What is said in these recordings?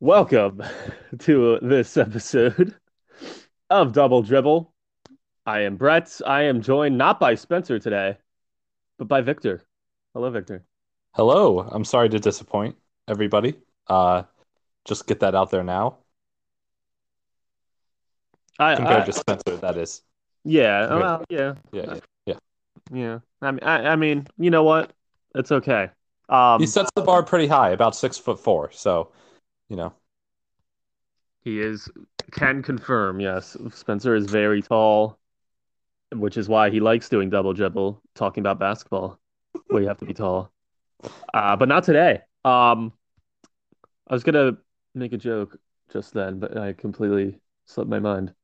Welcome to this episode of Double Dribble. I am Brett. I am joined not by Spencer today, but by Victor. Hello, Victor. Hello. I'm sorry to disappoint everybody. Uh, just get that out there now. I, Compared I to Spencer, that is. yeah, well, yeah, Yeah, yeah. yeah. I mean, I, I mean, you know what? It's okay. Um, He sets the bar pretty high, about six foot four. So, you know, he is can confirm. Yes, Spencer is very tall, which is why he likes doing double dribble, talking about basketball, where you have to be tall. Uh, but not today. Um, I was gonna make a joke just then, but I completely slipped my mind.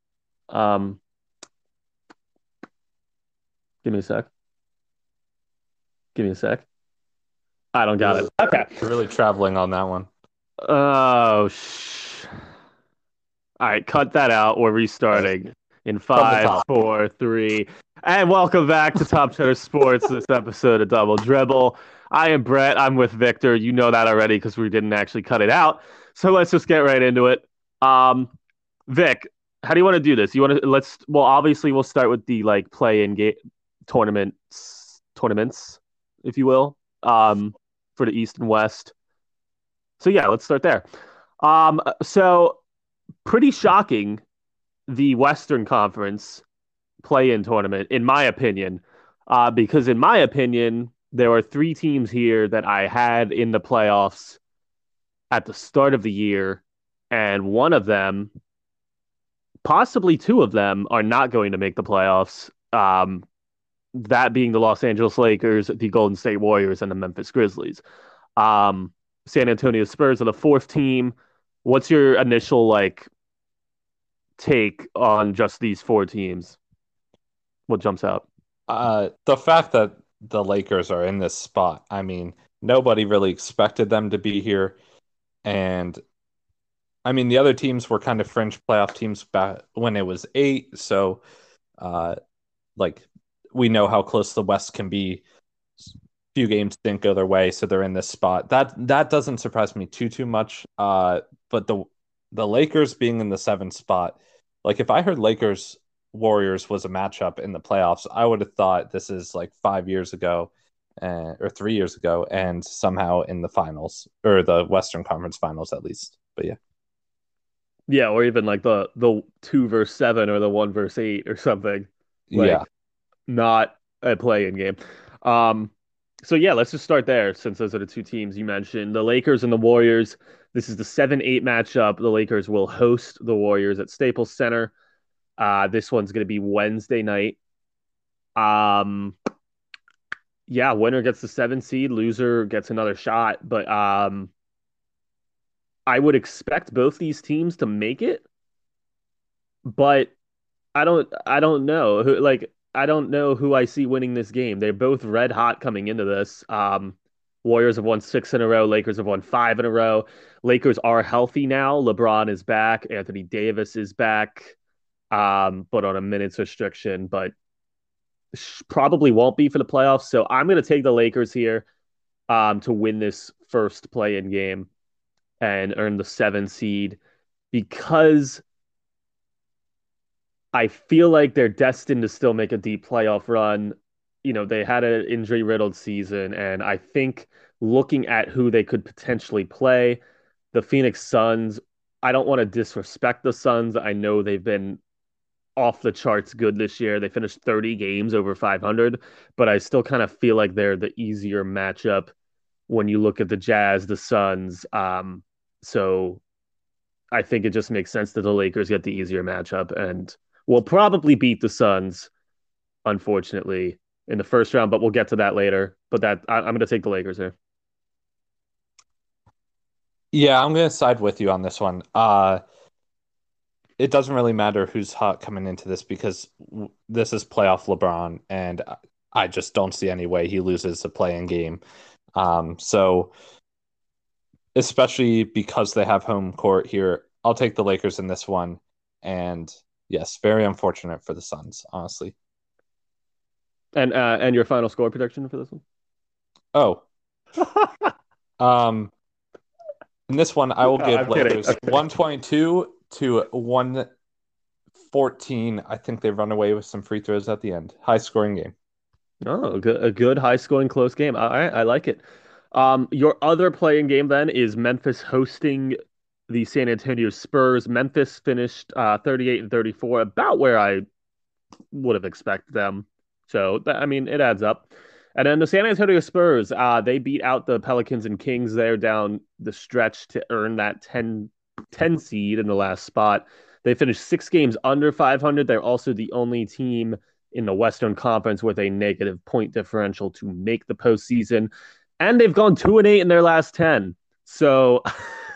Um, give me a sec. Give me a sec. I don't got it. Okay. we're really traveling on that one. Oh, sh... All right, cut that out. We're restarting in five, four, three. And welcome back to Top Cheddar Sports, this episode of Double Dribble. I am Brett. I'm with Victor. You know that already because we didn't actually cut it out. So let's just get right into it. Um, Vic, how do you want to do this? You want to let's well, obviously we'll start with the like play in game tournaments tournaments, if you will, um, for the East and West. So yeah, let's start there. Um, so pretty shocking the Western Conference play-in tournament, in my opinion, uh, because in my opinion, there are three teams here that I had in the playoffs at the start of the year, and one of them, possibly two of them, are not going to make the playoffs. Um, that being the Los Angeles Lakers, the Golden State Warriors, and the Memphis Grizzlies. Um, San Antonio Spurs are the fourth team. What's your initial like take on just these four teams? What jumps out? Uh, the fact that the Lakers are in this spot, I mean, nobody really expected them to be here. And I mean, the other teams were kind of fringe playoff teams back when it was eight. So, uh, like, we know how close the West can be. Few games didn't go their way, so they're in this spot. That that doesn't surprise me too too much. Uh, but the the Lakers being in the seventh spot, like if I heard Lakers Warriors was a matchup in the playoffs, I would have thought this is like five years ago, uh, or three years ago, and somehow in the finals or the Western Conference Finals at least. But yeah, Yeah, or even like the the two verse seven or the one verse eight or something. Like, yeah, not a play-in game. Um, so yeah, let's just start there since those are the two teams you mentioned, the Lakers and the Warriors. This is the seven-eight matchup. The Lakers will host the Warriors at Staples Center. Uh, this one's going to be Wednesday night. Um, yeah, winner gets the seven seed, loser gets another shot. But um, I would expect both these teams to make it, but I don't, I don't know like I don't know who I see winning this game. They're both red hot coming into this. Um, Warriors have won six in a row. Lakers have won five in a row. Lakers are healthy now. LeBron is back. Anthony Davis is back, um, but on a minutes restriction. But probably won't be for the playoffs. So I'm going to take the Lakers here um, to win this first play-in game and earn the seven seed because I feel like they're destined to still make a deep playoff run. You know, they had an injury riddled season, and I think looking at who they could potentially play, the Phoenix Suns, I don't want to disrespect the Suns. I know they've been off the charts good this year. They finished 30 games over 500, but I still kind of feel like they're the easier matchup when you look at the Jazz, the Suns. Um, so I think it just makes sense that the Lakers get the easier matchup and will probably beat the Suns, unfortunately, in the first round. But we'll get to that later. But that I, I'm going to take the Lakers here. yeah. I'm gonna side with you on this one. Uh, it doesn't really matter who's hot coming into this because this is playoff LeBron, and I- I just don't see any way he loses a play-in game. Um, so especially because they have home court here, I'll take the Lakers in this one. And yes, very unfortunate for the Suns, honestly. And uh, and your final score prediction for this one? Oh, um, In this one, I will No, give I'm. Lakers I'm kidding. 122 to 114. I think they run away with some free throws at the end. High scoring game. Oh, a good, a good high scoring close game. All right, I like it. Um, your other play-in game then is Memphis hosting the San Antonio Spurs. Memphis finished uh, 38 and 34, about where I would have expected them. So, I mean, it adds up. And then the San Antonio Spurs, uh, they beat out the Pelicans and Kings there down the stretch to earn that 10, 10 seed in the last spot. They finished six games under 500. They're also the only team in the Western Conference with a negative point differential to make the postseason. And they've gone two and eight in their last 10. So,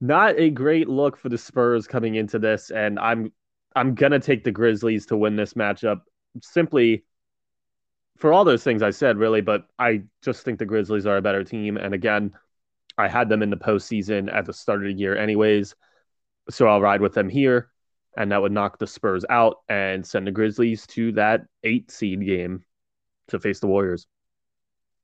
not a great look for the Spurs coming into this. And I'm I'm gonna take the Grizzlies to win this matchup simply for all those things I said, really. But I just think the Grizzlies are a better team. And again, I had them in the postseason at the start of the year, anyways. So I'll ride with them here, and that would knock the Spurs out and send the Grizzlies to that eight seed game to face the Warriors.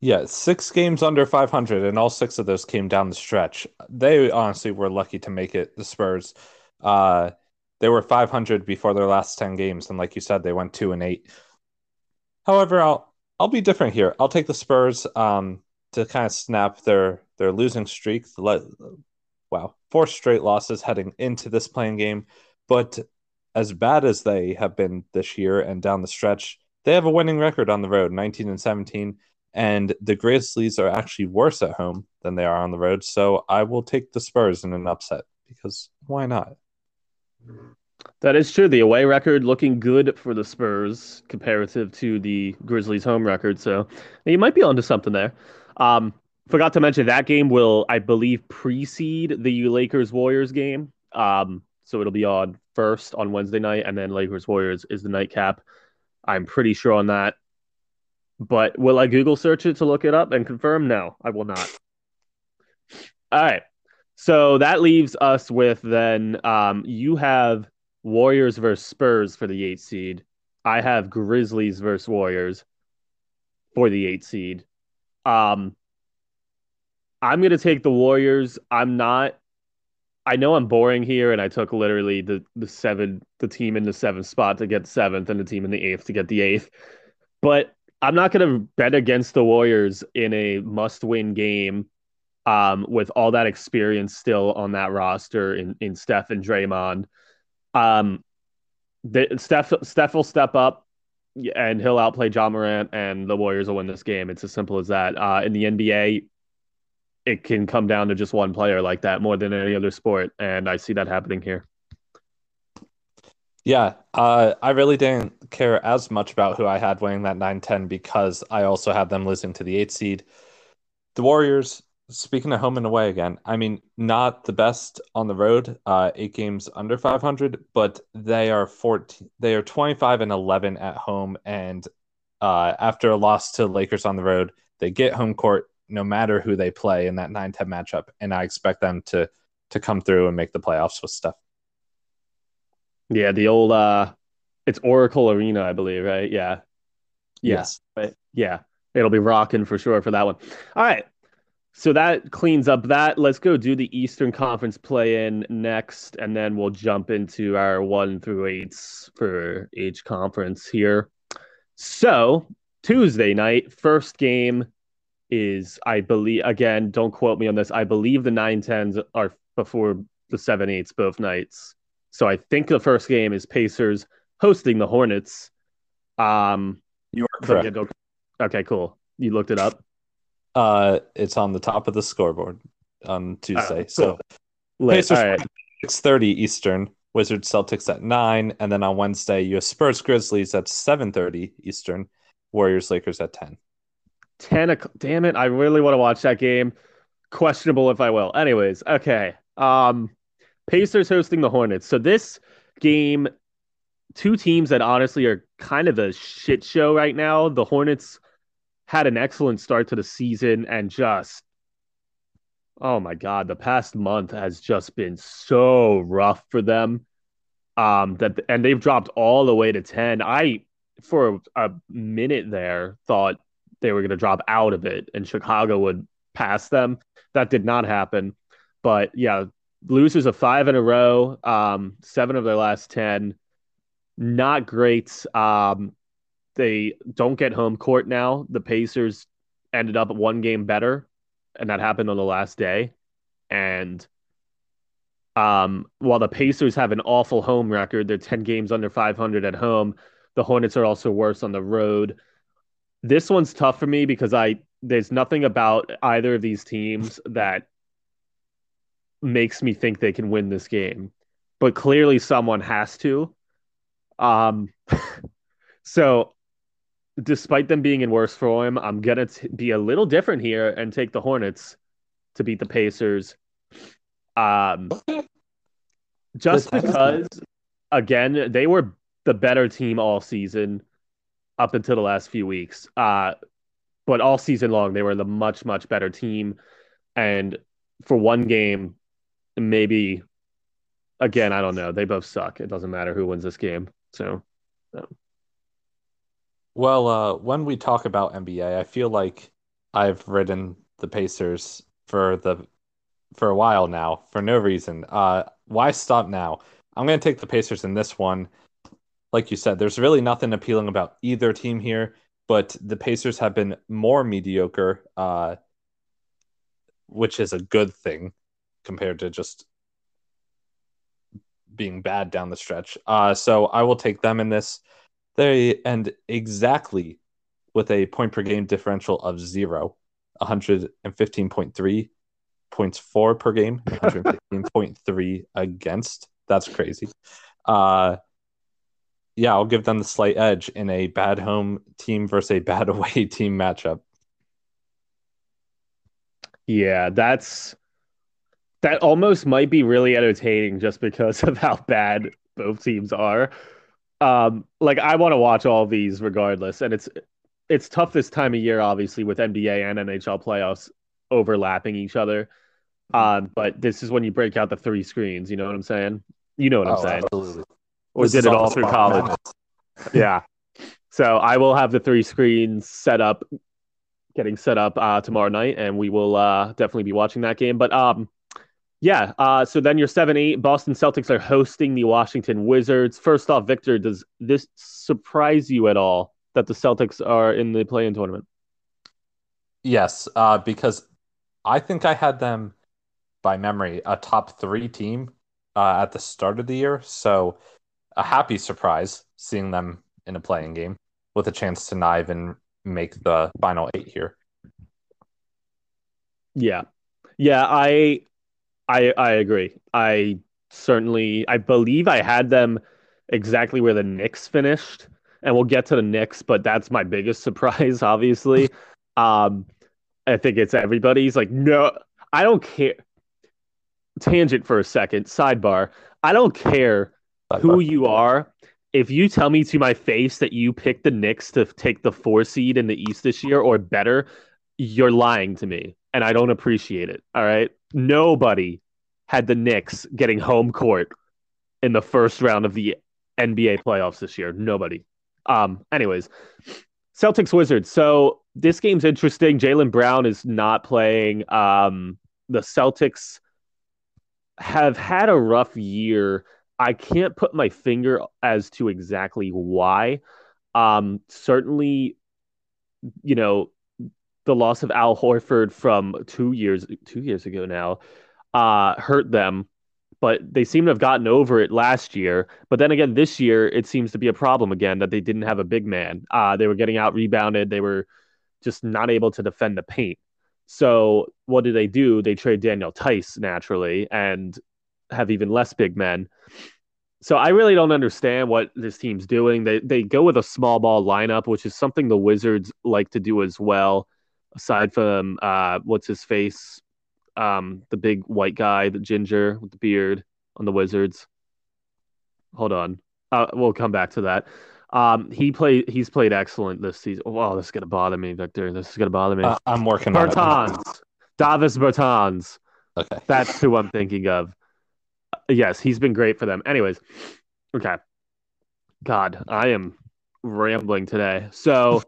Yeah, six games under 500, and all six of those came down the stretch. They honestly were lucky to make it, the Spurs. Uh, they were 500 before their last 10 games, and like you said, they went two and eight. However, I'll I'll be different here. I'll take the Spurs um, to kind of snap their their losing streak. Wow, four straight losses heading into this play-in game. But as bad as they have been this year and down the stretch, they have a winning record on the road, 19 and 17 and the Grizzlies are actually worse at home than they are on the road. So I will take the Spurs in an upset because why not? That is true. The away record looking good for the Spurs comparative to the Grizzlies home record. So you might be onto something there. Um, forgot to mention that game will, I believe, precede the Lakers Warriors game. Um, so it'll be on first on Wednesday night, and then Lakers Warriors is the nightcap. I'm pretty sure on that. But will I Google search it to look it up and confirm? No, I will not. All right. So that leaves us with then um, you have Warriors versus Spurs for the eight seed. I have Grizzlies versus Warriors for the eight seed. Um, I'm gonna take the Warriors. I'm not. I know I'm boring here, and I took literally the the seven, the team in the seventh spot to get seventh, and the team in the eighth to get the eighth. But I'm not gonna bet against the Warriors in a must-win game um, with all that experience still on that roster in, in Steph and Draymond. Um, the, Steph Steph will step up and he'll outplay Ja Morant, and the Warriors will win this game. It's as simple as that. Uh, in the NBA, it can come down to just one player like that more than any other sport, and I see that happening here. Yeah, uh, I really didn't care as much about who I had winning that 9 10 because I also had them losing to the eight seed. The Warriors, speaking of home and away again, I mean, not the best on the road, uh, eight games under 500, but they are 14, they are 25 and 11 at home. And uh, after a loss to Lakers on the road, they get home court no matter who they play in that 9 10 matchup. And I expect them to, to come through and make the playoffs with stuff. Yeah, the old uh it's Oracle Arena, I believe, right? Yeah. Yeah. Yes. But yeah, it'll be rocking for sure for that one. All right. So that cleans up that. Let's go do the Eastern Conference play in next, and then we'll jump into our one through eights for each conference here. So Tuesday night, first game is, I believe, again, don't quote me on this. I believe the nine tens are before the seven eights both nights. So I think the first game is Pacers hosting the Hornets. Um, You are correct. okay, cool. You looked it up. Uh, it's on the top of the scoreboard on Tuesday. Oh, So cool. Lit. Pacers All right. six thirty Eastern, Wizards Celtics at nine, and then on Wednesday you have Spurs Grizzlies at seven thirty Eastern, Warriors Lakers at ten. 10 o'clock. Damn it. I really want to watch that game. Questionable if I will. Anyways, okay. Um, Pacers hosting the Hornets. So this game, two teams that honestly are kind of a shit show right now. The Hornets had an excellent start to the season and just, oh my God, the past month has just been so rough for them. Um, that and they've dropped all the way to 10. I, for a minute there, thought they were going to drop out of it and Chicago would pass them. That did not happen. but yeah, losers of five in a row, um, seven of their last 10. Not great. Um, they don't get home court now. The Pacers ended up one game better, and that happened on the last day. And um, while the Pacers have an awful home record, they're 10 games under 500 at home. The Hornets are also worse on the road. This one's tough for me because I there's nothing about either of these teams that makes me think they can win this game. But clearly someone has to. Um so despite them being in worse form, I'm gonna t- be a little different here and take the Hornets to beat the Pacers. Um, just because, again, they were the better team all season up until the last few weeks. Uh, but all season long, they were the much much better team, and for one game, maybe. Again, I don't know. They both suck. It doesn't matter who wins this game. So. Well, uh, when we talk about NBA, I feel like I've ridden the Pacers for the for a while now for no reason. Uh, why stop now? I'm going to take the Pacers in this one. Like you said, there's really nothing appealing about either team here, but the Pacers have been more mediocre, uh, which is a good thing compared to just being bad down the stretch. Uh, so I will take them in this. They end exactly with a point per game differential of zero, 115.3 points for per game, 115.3 against. That's crazy. Uh, yeah, I'll give them the slight edge in a bad home team versus a bad away team matchup. Yeah, that's that almost might be really entertaining just because of how bad both teams are. Um, like I want to watch all these regardless, and it's it's tough this time of year, obviously, with NBA and NHL playoffs overlapping each other. Um, but this is when you break out the three screens. You know what I'm saying? You know what I'm oh, saying? Absolutely. Or this did it all through college? yeah. So I will have the three screens set up, getting set up uh, tomorrow night, and we will uh, definitely be watching that game. But um, yeah. Uh, so then you're seven eight Boston Celtics are hosting the Washington Wizards. First off, Victor, does this surprise you at all that the Celtics are in the play-in tournament? Yes, uh, because I think I had them by memory a top three team uh, at the start of the year. So a happy surprise seeing them in a play-in game with a chance to not even make the final eight here. Yeah. Yeah, I I I agree. I certainly I believe I had them exactly where the Knicks finished, and we'll get to the Knicks, but that's my biggest surprise, obviously. um, I think it's everybody's like, no, I don't care. Tangent for a second, sidebar. I don't care sidebar. who you are. If you tell me to my face that you picked the Knicks to take the four seed in the East this year or better, you're lying to me, and I don't appreciate it. All right nobody had the Knicks getting home court in the first round of the NBA playoffs this year. Nobody. Um, anyways, Celtics Wizards. So this game's interesting. Jaylen Brown is not playing. Um, the Celtics have had a rough year. I can't put my finger as to exactly why. Um, certainly, you know, the loss of Al Horford from two years two years ago now uh, hurt them, but they seem to have gotten over it last year. But then again, this year it seems to be a problem again that they didn't have a big man. Uh, they were getting out rebounded. They were just not able to defend the paint. So what do they do? They trade Daniel Theis naturally and have even less big men. So I really don't understand what this team's doing. They they go with a small ball lineup, which is something the Wizards like to do as well aside from uh, what's his face, um, the big white guy, the ginger with the beard on the Wizards. Hold on, uh, we'll come back to that. Um, he played. He's played excellent this season. Oh, this is gonna bother me, Victor. This is gonna bother me. Uh, I'm working Bertans, on it. Davis Bertans. Okay, that's who I'm thinking of. Yes, he's been great for them. Anyways, okay. God, I am rambling today. So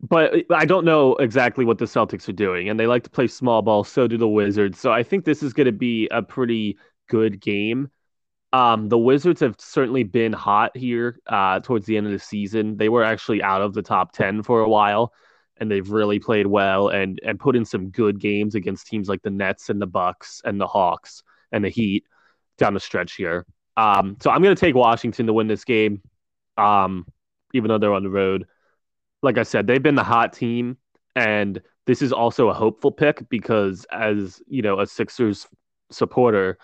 but I don't know exactly what the Celtics are doing, and they like to play small ball. So do the Wizards. So I think this is going to be a pretty good game. Um, the Wizards have certainly been hot here uh, towards the end of the season. They were actually out of the top ten for a while, and they've really played well and and put in some good games against teams like the Nets and the Bucks and the Hawks and the Heat down the stretch here. Um, so I'm going to take Washington to win this game, um, even though they're on the road like I said, they've been the hot team, and this is also a hopeful pick because, as you know, a Sixers supporter,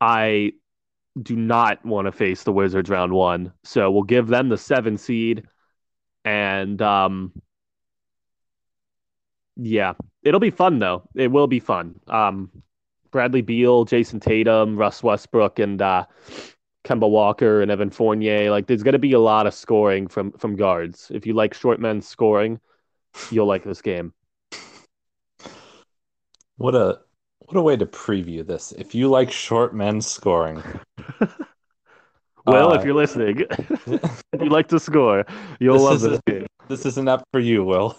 I do not want to face the Wizards round one. So we'll give them the seven seed, and um, yeah, it'll be fun though. It will be fun. Um, Bradley Beal, Jayson Tatum, Russ Westbrook, and uh, Kemba Walker and Evan Fournier. Like there's going to be a lot of scoring from from guards. If you like short men scoring, you'll like this game. What a what a way to preview this. If you like short men scoring. well, uh, if you're listening, if you like to score, you'll this love this game. This is an app for you, Will.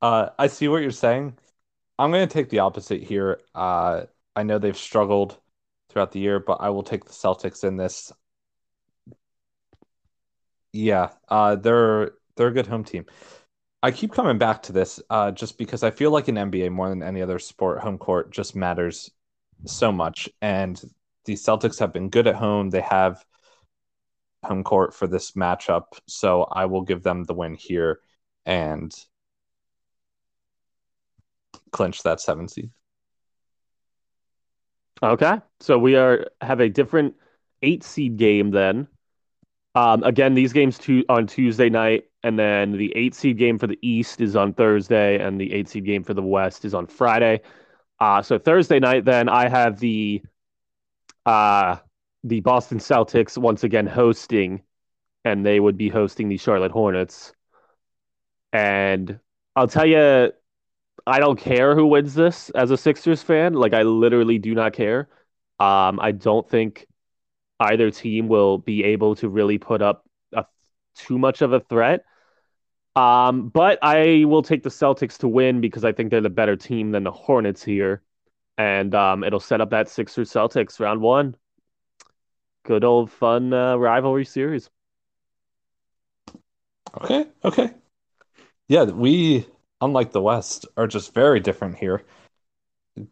uh, I see what you're saying. I'm going to take the opposite here. Uh, I know they've struggled throughout the year, but I will take the Celtics in this. Yeah, uh, they're they're a good home team. I keep coming back to this uh, just because I feel like in NBA more than any other sport, home court just matters so much. And the Celtics have been good at home. They have home court for this matchup, so I will give them the win here and clinch that seven seed. Okay, so we are have a different eight seed game then. Um, again, these games two on Tuesday night, and then the eight seed game for the East is on Thursday, and the eight seed game for the West is on Friday. Uh, so Thursday night, then I have the uh, the Boston Celtics once again hosting, and they would be hosting the Charlotte Hornets. And I'll tell you, I don't care who wins this as a Sixers fan. Like I literally do not care. Um, I don't think either team will be able to really put up a, too much of a threat. Um, but I will take the Celtics to win because I think they're the better team than the Hornets here, and um, it'll set up that Sixers Celtics round one. Good old fun uh, rivalry series. Okay. Okay. Yeah, we unlike the West, are just very different here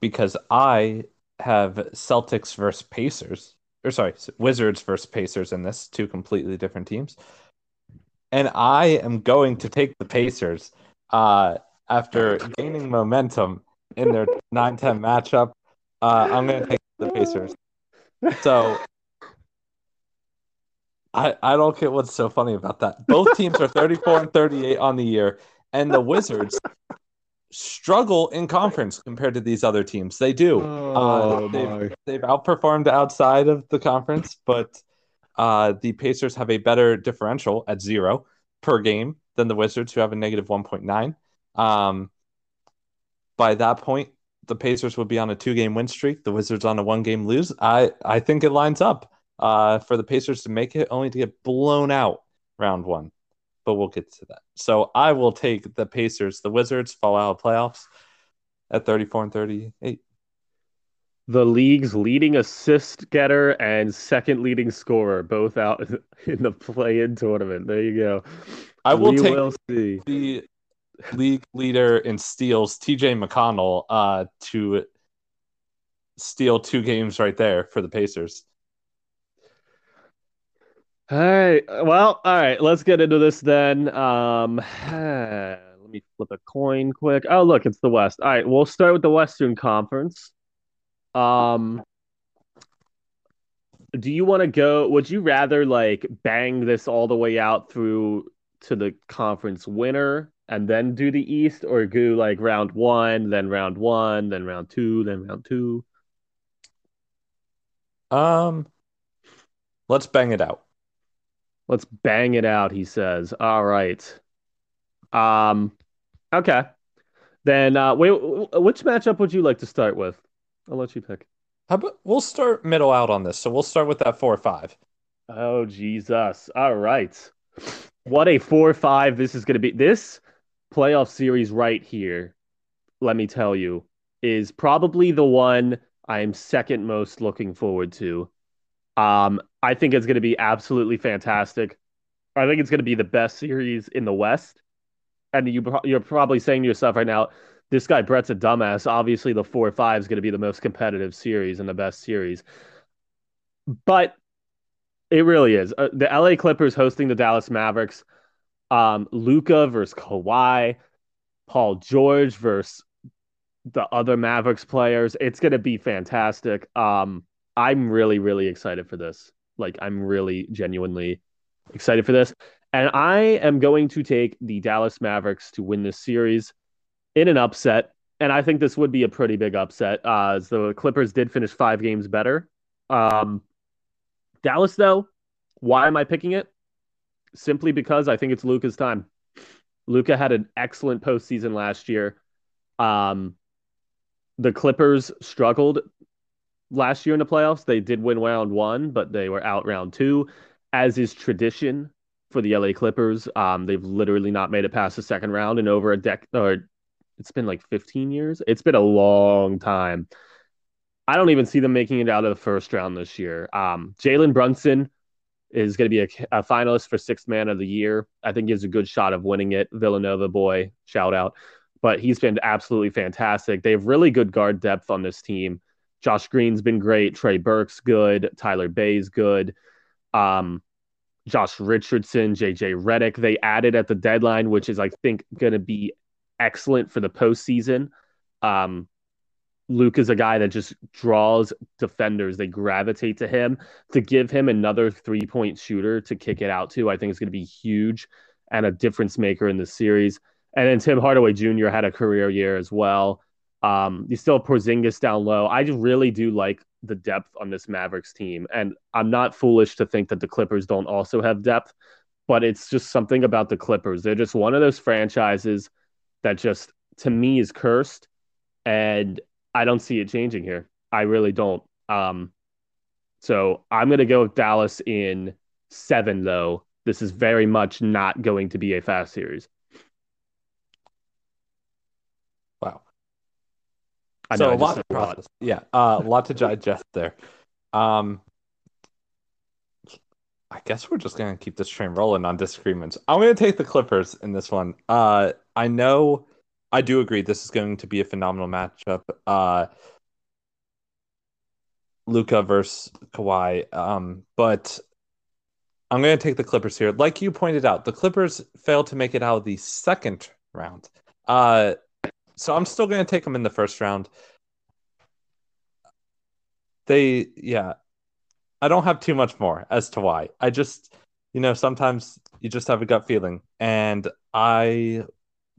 because I have Celtics versus Pacers, or sorry, Wizards versus Pacers in this, two completely different teams. And I am going to take the Pacers uh, after gaining momentum in their 9 10 matchup. Uh, I'm going to take the Pacers. So I, I don't get what's so funny about that. Both teams are 34 and 38 on the year and the Wizards struggle in conference compared to these other teams. They do. Oh, uh, they've, they've, outperformed outside of the conference, but uh, the Pacers have a better differential at zero per game than the Wizards, who have a negative 1.9. Um, by that point, the Pacers would be on a two game win streak, the Wizards on a one game lose. I, I think it lines up uh, for the Pacers to make it, only to get blown out round one but we'll get to that. So I will take the Pacers. The Wizards fall out of playoffs at 34 and 38. The league's leading assist getter and second leading scorer, both out in the play-in tournament. There you go. I will we take will see. the league leader in steals, TJ McConnell, uh, to steal two games right there for the Pacers. All right. Well, all right. Let's get into this then. Um, let me flip a coin quick. Oh, look, it's the West. All right. We'll start with the Western Conference. Um, do you want to go? Would you rather like bang this all the way out through to the conference winner and then do the East, or go like round one, then round one, then round two, then round two? Um, let's bang it out. Let's bang it out, he says. All right. Um okay. Then uh wait which matchup would you like to start with? I'll let you pick. How about we'll start middle out on this. So we'll start with that four or five. Oh Jesus. All right. What a 4 or 5 this is going to be. This playoff series right here, let me tell you, is probably the one I am second most looking forward to. Um, I think it's going to be absolutely fantastic. I think it's going to be the best series in the West. And you, you're probably saying to yourself right now, this guy Brett's a dumbass. Obviously, the four five is going to be the most competitive series and the best series. But it really is. Uh, the LA Clippers hosting the Dallas Mavericks. Um, Luka versus Kawhi, Paul George versus the other Mavericks players. It's going to be fantastic. Um, I'm really, really excited for this. Like, I'm really genuinely excited for this. And I am going to take the Dallas Mavericks to win this series in an upset. And I think this would be a pretty big upset. Uh, as the Clippers did finish five games better. Um, Dallas, though, why am I picking it? Simply because I think it's Luka's time. Luka had an excellent postseason last year. Um, the Clippers struggled last year in the playoffs. They did win round one, but they were out round two, as is tradition for the LA Clippers. Um, they've literally not made it past the second round in over a decade, or it's been like 15 years. It's been a long time. I don't even see them making it out of the first round this year. Um, Jalen Brunson is going to be a, a, finalist for sixth man of the year. I think he has a good shot of winning it. Villanova boy, shout out. But he's been absolutely fantastic. They have really good guard depth on this team. Josh Green's been great. Trey Burke's good. Tyler Bey's good. Um, Josh Richardson, JJ Redick, they added at the deadline, which is, I think, going to be excellent for the postseason. Um, Luke is a guy that just draws defenders. They gravitate to him. To give him another three point shooter to kick it out to, I think is going to be huge and a difference maker in the series. And then Tim Hardaway Jr. had a career year as well. Um, you still have Porzingis down low. I just really do like the depth on this Mavericks team. And I'm not foolish to think that the Clippers don't also have depth, but it's just something about the Clippers. They're just one of those franchises that just, to me, is cursed. And I don't see it changing here. I really don't. Um, so I'm going to go with Dallas in seven, though. This is very much not going to be a fast series. Wow. I so know, a lot to process. Yeah, uh, a lot to digest there. Um, I guess we're just gonna keep this train rolling on disagreements. I'm gonna take the Clippers in this one. Uh, I know I do agree this is going to be a phenomenal matchup. Uh, Luka versus Kawhi. Um, but I'm going to take the Clippers here. Like you pointed out, the Clippers failed to make it out of the second round. Uh, so I'm still going to take them in the first round. They, yeah, I don't have too much more as to why. I just, you know, sometimes you just have a gut feeling. And I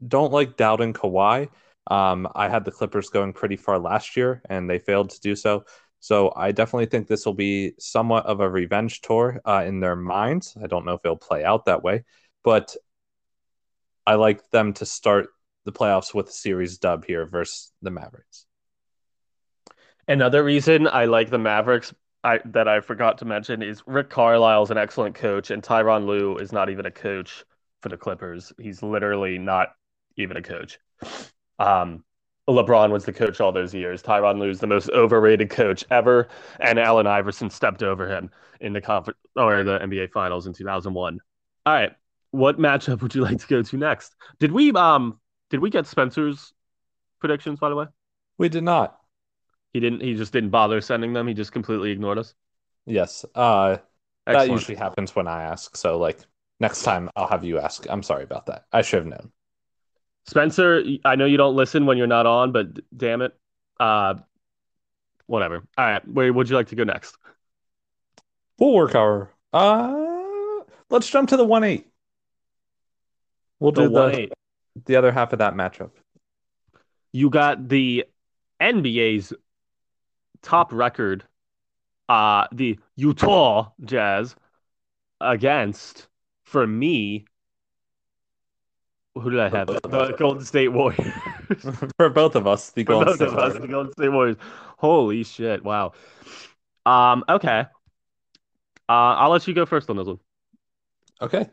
don't like doubting Kawhi. Um, I had the Clippers going pretty far last year, and they failed to do so. So I definitely think this will be somewhat of a revenge tour uh, in their minds. I don't know if it'll play out that way, but I like them to start the playoffs with a series dub here versus the Mavericks. Another reason I like the Mavericks I, that I forgot to mention is Rick Carlisle is an excellent coach, and Tyronn Lue is not even a coach for the Clippers. He's literally not even a coach. Um, LeBron was the coach all those years. Tyronn Lue's the most overrated coach ever, and Allen Iverson stepped over him in the conference or the NBA Finals in 2001. All right, what matchup would you like to go to next? Did we um did we get Spencer's predictions by the way? We did not. He didn't. He just didn't bother sending them. He just completely ignored us. Yes. Uh, that usually happens when I ask. So like next time I'll have you ask. I'm sorry about that. I should have known. Spencer, I know you don't listen when you're not on, but damn it. Uh, whatever. All right. Where would you like to go next? We'll work our. Uh, let's jump to the one eight. We'll the do the eight. The other half of that matchup. You got the NBA's top record, uh, the Utah Jazz against for me who did I have? The Golden State Warriors. For both of us, the Golden State Warriors. Us, the Golden State Warriors. Holy shit! Wow. Um. Okay. Uh, I'll let you go first on this one. Okay.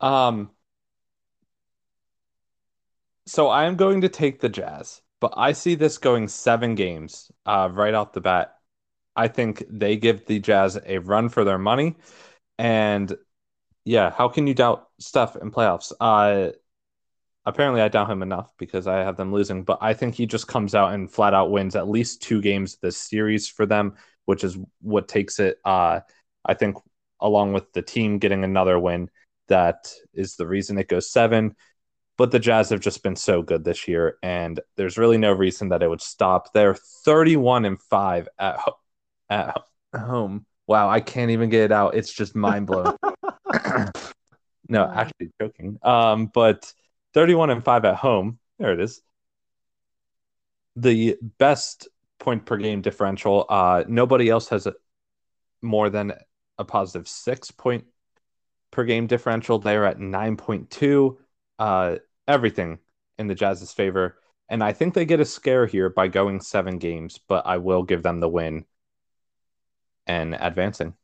Um, so I'm going to take the Jazz, but I see this going seven games uh, right off the bat. I think they give the Jazz a run for their money. And yeah, how can you doubt Steph in playoffs? Uh, apparently, I doubt him enough because I have them losing, but I think he just comes out and flat out wins at least two games this series for them, which is what takes it. Uh, I think, along with the team getting another win, that is the reason it goes seven. But the Jazz have just been so good this year, and there's really no reason that it would stop. They're 31 and five at ho- at home. Wow, I can't even get it out. It's just mind blowing. no, actually joking. Um, but 31 and five at home. There it is. The best point per game differential. Uh, nobody else has a, more than a positive six point per game differential. They're at 9.2. Uh, everything in the Jazz's favor. And I think they get a scare here by going seven games, but I will give them the win and advancing.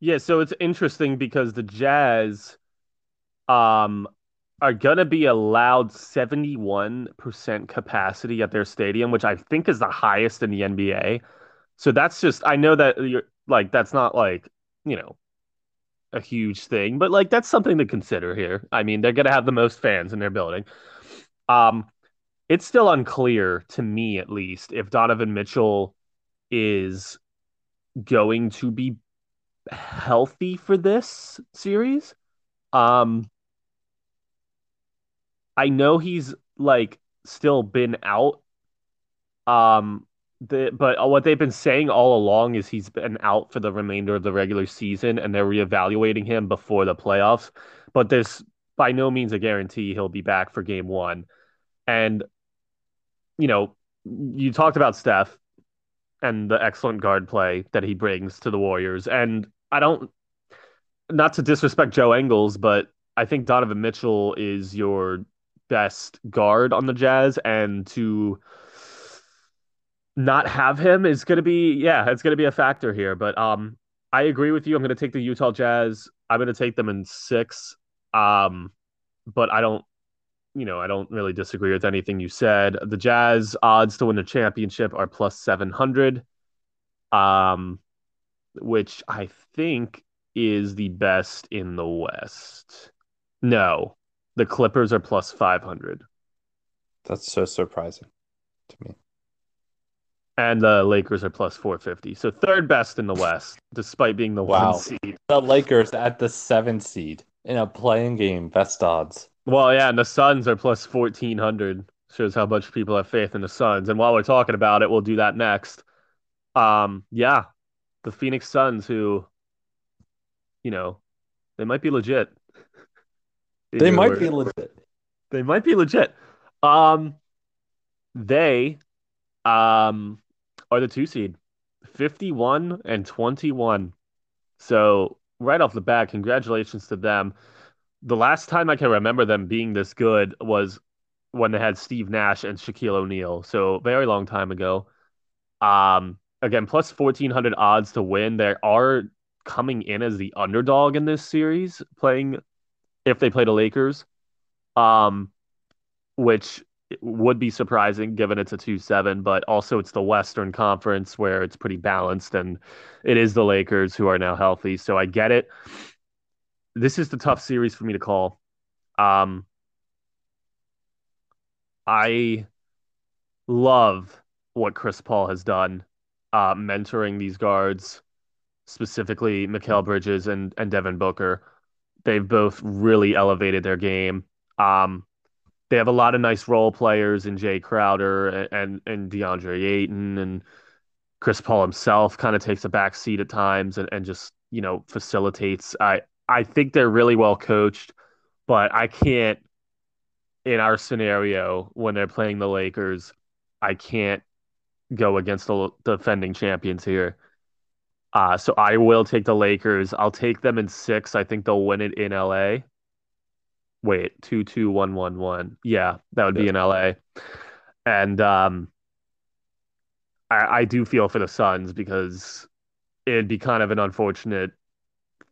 Yeah, so it's interesting because the Jazz um are gonna be allowed 71% capacity at their stadium, which I think is the highest in the NBA. So that's just I know that you're like that's not like, you know, a huge thing, but like that's something to consider here. I mean, they're gonna have the most fans in their building. Um, it's still unclear to me, at least, if Donovan Mitchell is going to be healthy for this series. Um, I know he's like still been out. Um, the but uh, what they've been saying all along is he's been out for the remainder of the regular season, and they're reevaluating him before the playoffs. But there's by no means a guarantee he'll be back for game one. And you know, you talked about Steph and the excellent guard play that he brings to the Warriors, and I don't, not to disrespect Joe Ingles, but I think Donovan Mitchell is your best guard on the Jazz, and to not have him is going to be yeah it's going to be a factor here but um i agree with you. I'm going to take the utah jazz. I'm going to take them in six um but i don't you know i don't really disagree with anything you said. The jazz odds to win the championship are plus 700 um which i think is the best in the west. No the clippers are plus 500 That's so surprising to me. And the Lakers are plus 450. So third best in the West, despite being the Wow. one seed. The Lakers at the seven seed in a play-in game, best odds. Well, yeah, and the Suns are plus 1400. Shows how much people have faith in the Suns. And while we're talking about it, we'll do that next. Um, yeah, the Phoenix Suns, who, you know, they might be legit. They might word. be legit. They might be legit. Um, they um are the two seed, 51 and 21. So right off the bat, congratulations to them. The last time I can remember them being this good was when they had Steve Nash and Shaquille O'Neal. So very long time ago. Um, again, plus 1400 odds to win. They are coming in as the underdog in this series, playing if they play the Lakers. Um, which would be surprising given it's a 2-7, but also it's the Western Conference where it's pretty balanced and it is the Lakers who are now healthy. So I get it. This is the tough series for me to call. Um, I love what Chris Paul has done, uh, mentoring these guards, specifically Mikal Bridges and, and Devin Booker. They've both really elevated their game. Um, they have a lot of nice role players in Jae Crowder and, and, and DeAndre Ayton and Chris Paul himself kind of takes a back seat at times and, and just, you know, facilitates. I, I think they're really well coached, but I can't in our scenario when they're playing the Lakers, I can't go against the defending champions here. Uh, so I will take the Lakers. I'll take them in six. I think they'll win it in LA. Wait, two, two, one, one, one. Yeah, that would be in LA. And um, I, I do feel for the Suns because it'd be kind of an unfortunate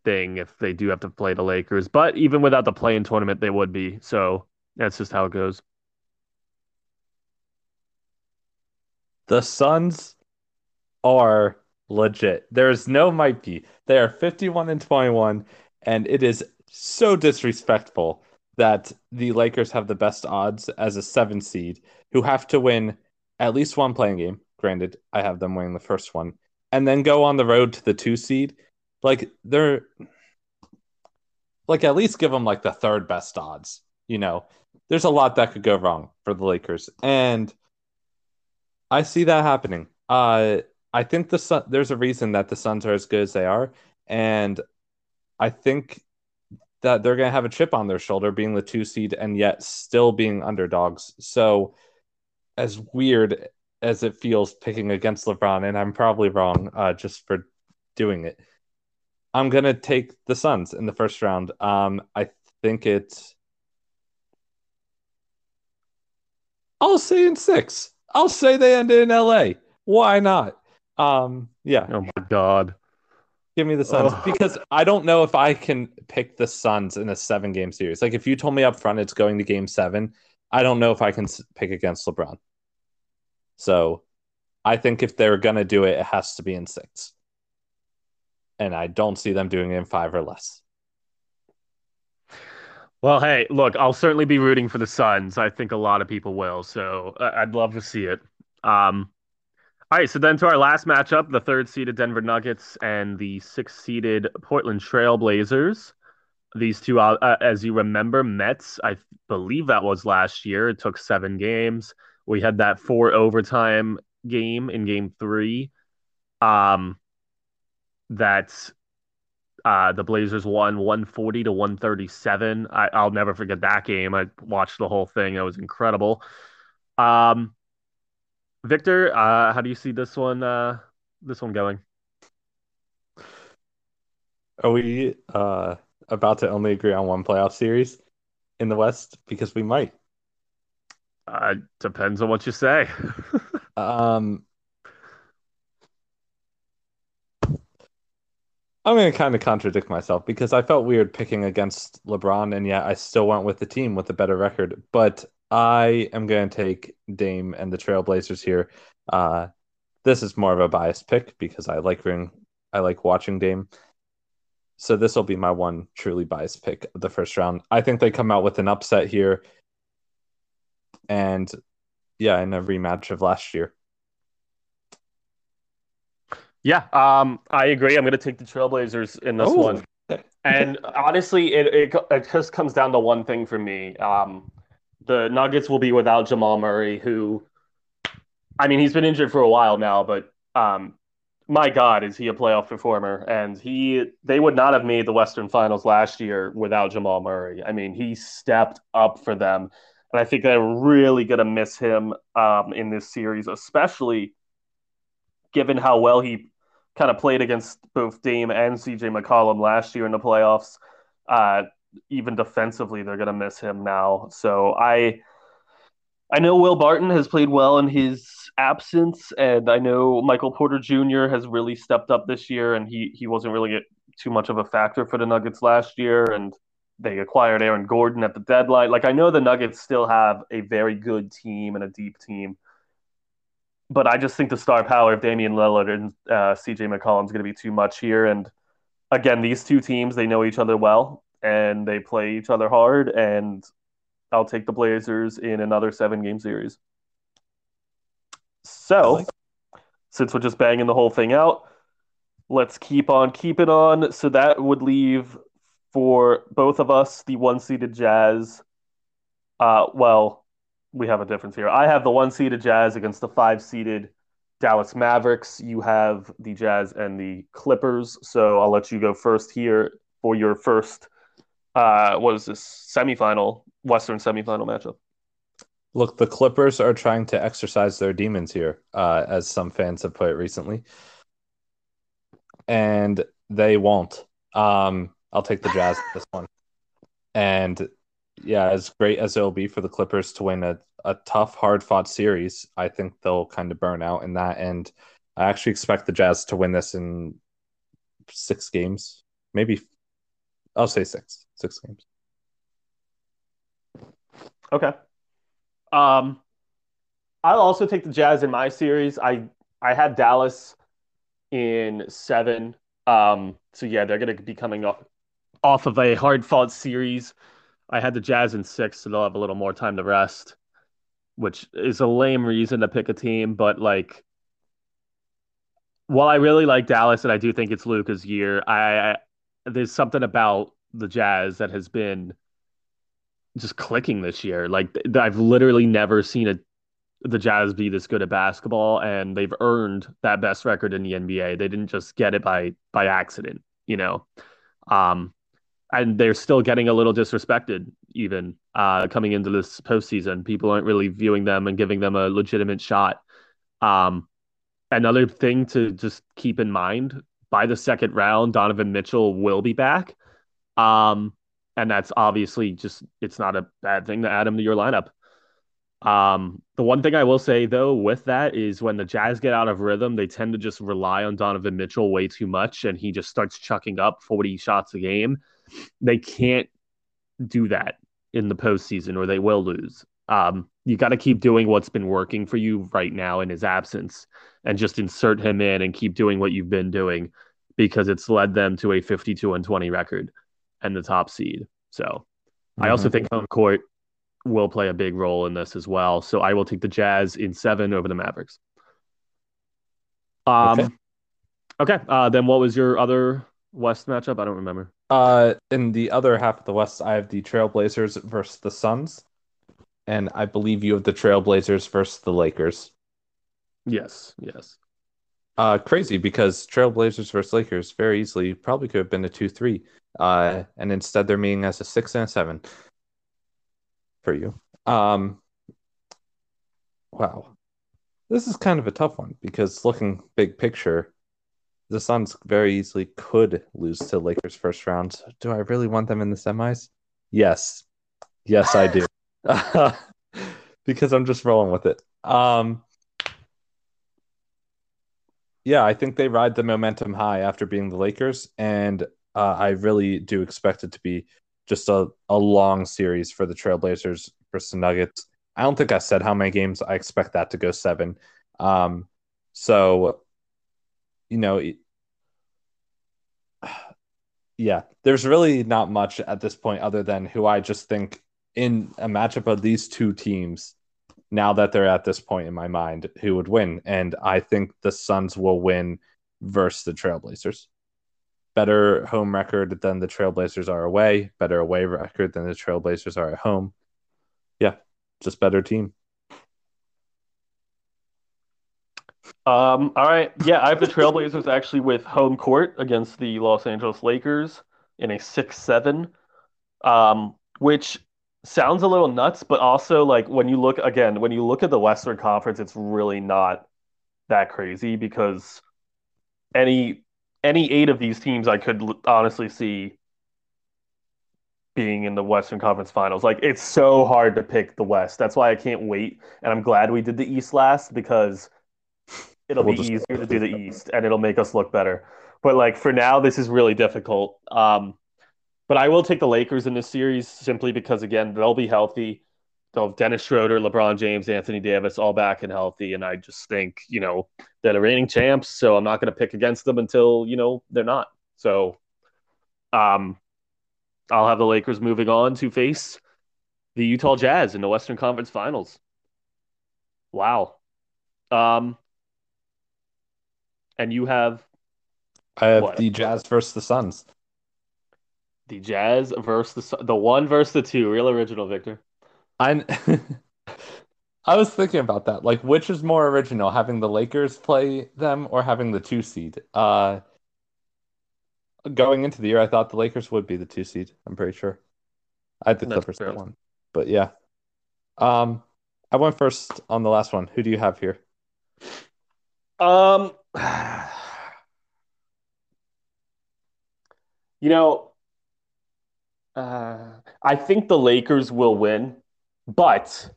thing if they do have to play the Lakers. But even without the play-in tournament, they would be. So that's just how it goes. The Suns are legit. There is no might be. They are 51 and 21, and it is so disrespectful that the Lakers have the best odds as a seven seed who have to win at least one play-in game. Granted, I have them winning the first one, and then go on the road to the two seed. Like they're like at least give them like the third best odds. You know, there's a lot that could go wrong for the Lakers, and I see that happening. Uh, I think the Sun, there's a reason that the Suns are as good as they are, and I think that they're going to have a chip on their shoulder being the two seed and yet still being underdogs. So, as weird as it feels picking against LeBron, and I'm probably wrong uh, just for doing it, I'm going to take the Suns in the first round. Um, I think it's. I'll say in six. I'll say they end in LA. Why not? Um, yeah. Oh my god. Give me the Suns because I don't know if I can pick the Suns in a seven game series. Like if you told me up front it's going to game seven, I don't know if I can pick against LeBron. So I think if they're going to do it, it has to be in six. And I don't see them doing it in five or less. Well, hey, look, I'll certainly be rooting for the Suns. I think a lot of people will. So I'd love to see it. Um, all right, so then to our last matchup, the third seeded Denver Nuggets and the sixth seeded Portland Trailblazers. These two, uh, uh, as you remember, Mets, I believe that was last year. It took seven games. We had that four overtime game in game three. Um, that uh, the Blazers won 140 to 137. I, I'll never forget that game. I watched the whole thing. It was incredible. Um, Victor, uh, how do you see this one? Uh, this one going? Are we uh, about to only agree on one playoff series in the West? Because we might. Uh, depends on what you say. um, I'm going to kind of contradict myself because I felt weird picking against LeBron, and yet I still went with the team with a better record. But I am going to take Dame and the Trailblazers here. Uh, this is more of a biased pick because I like ring, I like watching Dame. So this will be my one truly biased pick of the first round. I think they come out with an upset here, and yeah, in a rematch of last year. Yeah, um, I agree. I'm going to take the Trailblazers in this Ooh. one. And honestly, it, it it just comes down to one thing for me. Um, the Nuggets will be without Jamal Murray, who, I mean, he's been injured for a while now, but um, my God, is he a playoff performer? And he, they would not have made the Western Finals last year without Jamal Murray. I mean, he stepped up for them, and I think they're really going to miss him um, in this series, especially given how well he kind of played against both Dame and CJ McCollum last year in the playoffs. Uh, even defensively, they're going to miss him now. So I, I know Will Barton has played well in his absence, and I know Michael Porter Jr. has really stepped up this year, and he he wasn't really too much of a factor for the Nuggets last year, and they acquired Aaron Gordon at the deadline. Like I know the Nuggets still have a very good team and a deep team, but I just think the star power of Damian Lillard and uh, CJ McCollum is going to be too much here. And again, these two teams they know each other well, and they play each other hard. And I'll take the Blazers in another seven game series. So, like since we're just banging the whole thing out, let's keep on keeping on. So that would leave for both of us the one seeded Jazz. Uh, well, we have a difference here. I have the one seeded Jazz against the five seeded Dallas Mavericks. You have the Jazz and the Clippers. So I'll let you go first here for your first uh, what is this semifinal, Western semifinal matchup? Look, the Clippers are trying to exercise their demons here, uh, as some fans have put it recently, and they won't. Um, I'll take the Jazz this one, and yeah, as great as it'll be for the Clippers to win a, a tough, hard fought series, I think they'll kind of burn out in that. And I actually expect the Jazz to win this in six games, maybe I'll say six. Six games. Okay. Um, I'll also take the Jazz in my series. I I had Dallas in seven. Um, so yeah, they're going to be coming off off of a hard fought series. I had the Jazz in six, so they'll have a little more time to rest, which is a lame reason to pick a team. But like, while I really like Dallas and I do think it's Luka's year, I, I there's something about the Jazz that has been just clicking this year. Like I've literally never seen a the Jazz be this good at basketball, and they've earned that best record in the NBA. They didn't just get it by by accident, you know. Um, and they're still getting a little disrespected, even uh, coming into this postseason. People aren't really viewing them and giving them a legitimate shot. Um, another thing to just keep in mind: by the second round, Donovan Mitchell will be back. Um, and that's obviously just it's not a bad thing to add him to your lineup. Um, the one thing I will say though with that is when the Jazz get out of rhythm, they tend to just rely on Donovan Mitchell way too much, and he just starts chucking up 40 shots a game. They can't do that in the postseason, or they will lose. Um, you got to keep doing what's been working for you right now in his absence, and just insert him in and keep doing what you've been doing because it's led them to a 52 and 20 record and the top seed. So mm-hmm. I also mm-hmm. think home court will play a big role in this as well. So I will take the Jazz in seven over the Mavericks. Um, okay. okay. Uh, then what was your other West matchup? I don't remember. Uh, in the other half of the West, I have the Trailblazers versus the Suns, and I believe you have the Trailblazers versus the Lakers. Yes. Yes. Uh, crazy because Trailblazers versus Lakers very easily probably could have been a two-three. Uh, and instead they're meeting as a six and a seven for you. Um, wow, this is kind of a tough one because looking big picture, the Suns very easily could lose to Lakers first round. Do I really want them in the semis? Yes, yes, I do, because I'm just rolling with it. Um, yeah, I think they ride the momentum high after being the Lakers, and uh, I really do expect it to be just a, a long series for the Trailblazers versus Nuggets. I don't think I said how many games. I expect that to go seven. Um, so, you know, yeah, there's really not much at this point other than who I just think in a matchup of these two teams, now that they're at this point in my mind, who would win. And I think the Suns will win versus the Trailblazers better home record than the Trailblazers are away, better away record than the Trailblazers are at home. Yeah, just better team. Um, all right. Yeah, I have the Trailblazers actually with home court against the Los Angeles Lakers in a 6 7, um, which sounds a little nuts, but also, like, when you look again, when you look at the Western Conference, it's really not that crazy because any any eight of these teams I could honestly see being in the Western Conference Finals. Like it's so hard to pick the West. That's why I can't wait, and I'm glad we did the East last because it'll we'll be easier to do the East and it'll make us look better. But like for now, this is really difficult. Um, but I will take the Lakers in this series simply because again they'll be healthy. They'll have Dennis Schroeder, LeBron James, Anthony Davis all back and healthy, and I just think you know they're the reigning champs, so I'm not going to pick against them until you know they're not. So, um, I'll have the Lakers moving on to face the Utah Jazz in the Western Conference Finals. Wow. Um, and you have I have what? the Jazz versus the Suns. The Jazz versus the the one versus the two. Real original, Victor. I'm. I was thinking about that. Like, which is more original, having the Lakers play them or having the two seed? Uh, going into the year, I thought the Lakers would be the two seed. I'm pretty sure. I had the Clippers at one, but yeah. Um, I went first on the last one. Who do you have here? Um, you know, uh, I think the Lakers will win, but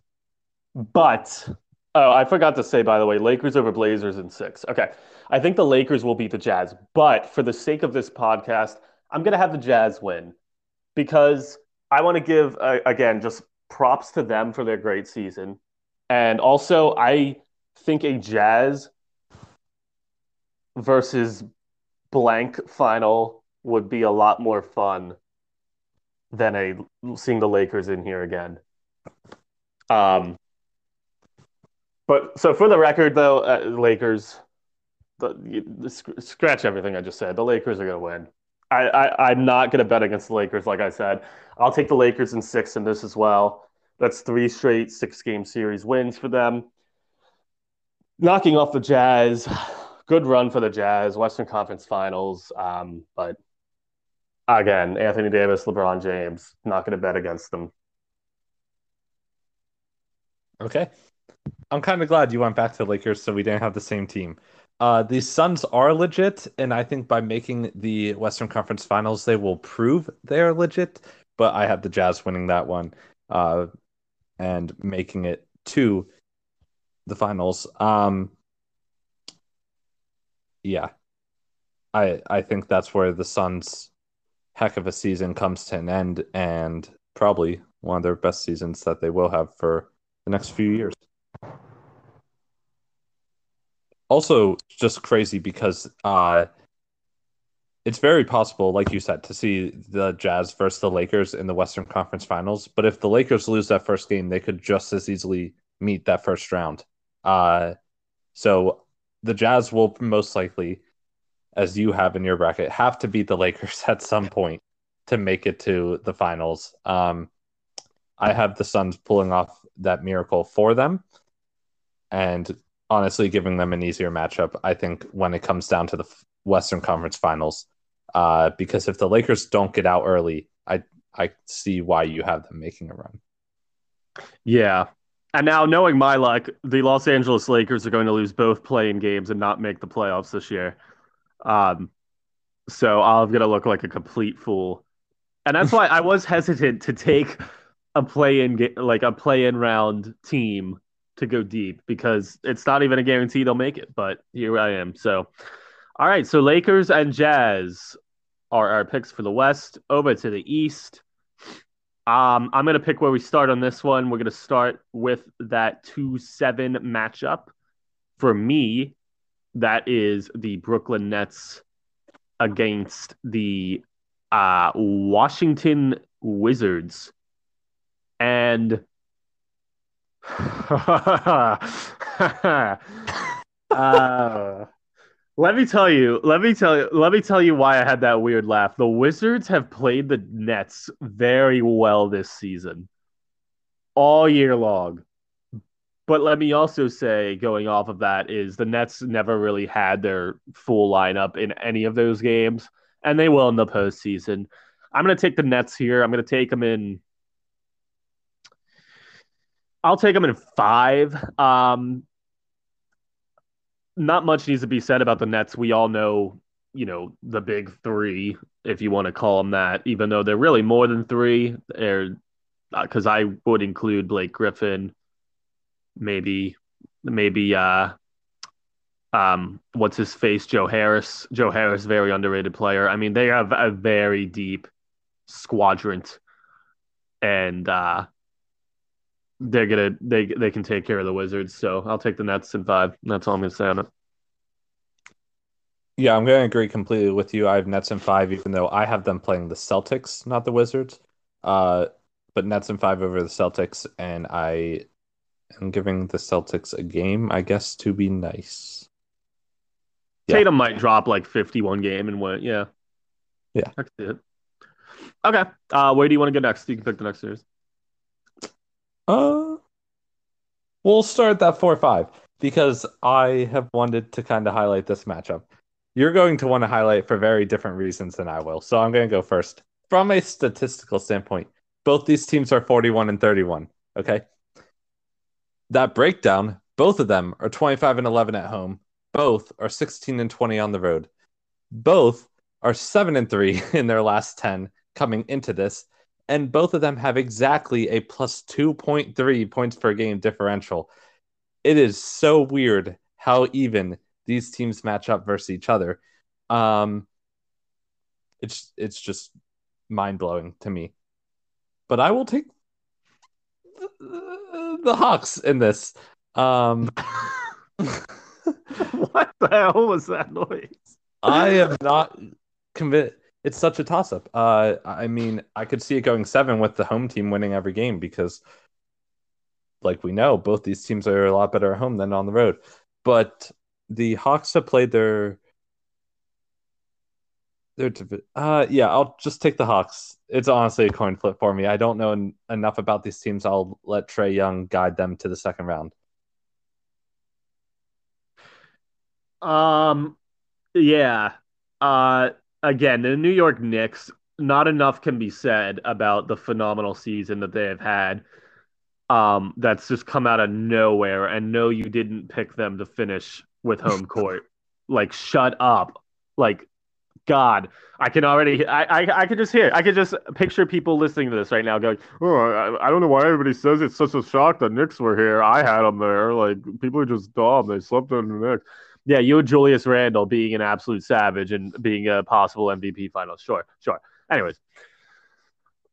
but oh, I forgot to say by the way, Lakers over Blazers in six. Okay. I think the Lakers will beat the Jazz, but for the sake of this podcast, I'm gonna have the Jazz win because I want to give uh, again just props to them for their great season, and also I think a Jazz versus blank final would be a lot more fun than a seeing the Lakers in here again. Um, but so for the record, though, uh, Lakers, the, the, scratch everything I just said. The Lakers are going to win. I, I I'm not going to bet against the Lakers, like I said. I'll take the Lakers in six in this as well. That's three straight six game series wins for them. Knocking off the Jazz, good run for the Jazz, Western Conference Finals. Um, but again, Anthony Davis, LeBron James, not going to bet against them. Okay. I'm kind of glad you went back to the Lakers so we didn't have the same team. Uh, the Suns are legit, and I think by making the Western Conference Finals, they will prove they are legit. But I have the Jazz winning that one uh, and making it to the finals. Um, yeah, I I think that's where the Suns' heck of a season comes to an end, and probably one of their best seasons that they will have for the next few years. Also, just crazy because uh, it's very possible, like you said, to see the Jazz versus the Lakers in the Western Conference Finals. But if the Lakers lose that first game, they could just as easily meet that first round. Uh, so the Jazz will most likely, as you have in your bracket, have to beat the Lakers at some point to make it to the finals. Um, I have the Suns pulling off that miracle for them. And honestly, giving them an easier matchup, I think, when it comes down to the Western Conference Finals. Uh, because if the Lakers don't get out early, I I see why you have them making a run. Yeah. And now, knowing my luck, the Los Angeles Lakers are going to lose both play-in games and not make the playoffs this year. Um, so I'm to look like a complete fool. And that's why I was hesitant to take a play in like a play in round team to go deep because it's not even a guarantee they'll make it. But here I am. So, all right. So Lakers and Jazz are our picks for the West. Over to the East. Um, I'm gonna pick where we start on this one. We're gonna start with that two seven matchup. For me, that is the Brooklyn Nets against the uh, Washington Wizards and uh, let me tell you, let me tell you, let me tell you why I had that weird laugh. The Wizards have played the Nets very well this season, all year long. But let me also say, going off of that, is the Nets never really had their full lineup in any of those games, and they will in the postseason. I'm going to take the Nets here. I'm going to take them in I'll take them in five. Um, not much needs to be said about the Nets. We all know, you know, the big three, if you want to call them that, even though they're really more than three. They're because uh, I would include Blake Griffin, maybe, maybe, uh, um, what's his face, Joe Harris. Joe Harris, very underrated player. I mean, they have a very deep squadrant, and uh, they're gonna they they can take care of the Wizards. So I'll take the Nets in five. That's all I'm gonna say on it. Yeah, I'm gonna agree completely with you. I have Nets in five, even though I have them playing the Celtics, not the Wizards. Uh, but Nets in five over the Celtics, and I am giving the Celtics a game, I guess, to be nice. Yeah. Tatum might drop like 51 game and win. Yeah. Yeah. I see it. Okay. Uh, where do you want to go next? You can pick the next series. Uh, we'll start that four five because I have wanted to kind of highlight this matchup. You're going to want to highlight for very different reasons than I will. So I'm going to go first. From a statistical standpoint, both these teams are 41 and 31. Okay. That breakdown, both of them are 25 and 11 at home. Both are 16 and 20 on the road. Both are 7 and 3 in their last 10 coming into this and both of them have exactly a plus 2.3 points per game differential. It is so weird how even these teams match up versus each other. Um, it's it's just mind blowing to me. But I will take the, Hawks in this. Um, what the hell was that noise? I am not convinced. It's such a toss up. Uh, I mean, I could see it going seven with the home team winning every game because, like we know, both these teams are a lot better at home than on the road. But the Hawks have played their their uh yeah, I'll just take the Hawks. It's honestly a coin flip for me. I don't know en- enough about these teams. I'll let Trae Young guide them to the second round. Um, yeah. Uh, again, the New York Knicks. Not enough can be said about the phenomenal season that they have had. Um, that's just come out of nowhere, and no, you didn't pick them to finish with home court. like, shut up. Like, God, I can already, I, I, I can just hear, I can just picture people listening to this right now going, oh, I, I don't know why everybody says it's such a shock that Knicks were here. I had them there. Like, people are just dumb. They slept on the Knicks. Yeah, you and Julius Randle being an absolute savage and being a possible MVP finalist. Sure, sure. Anyways,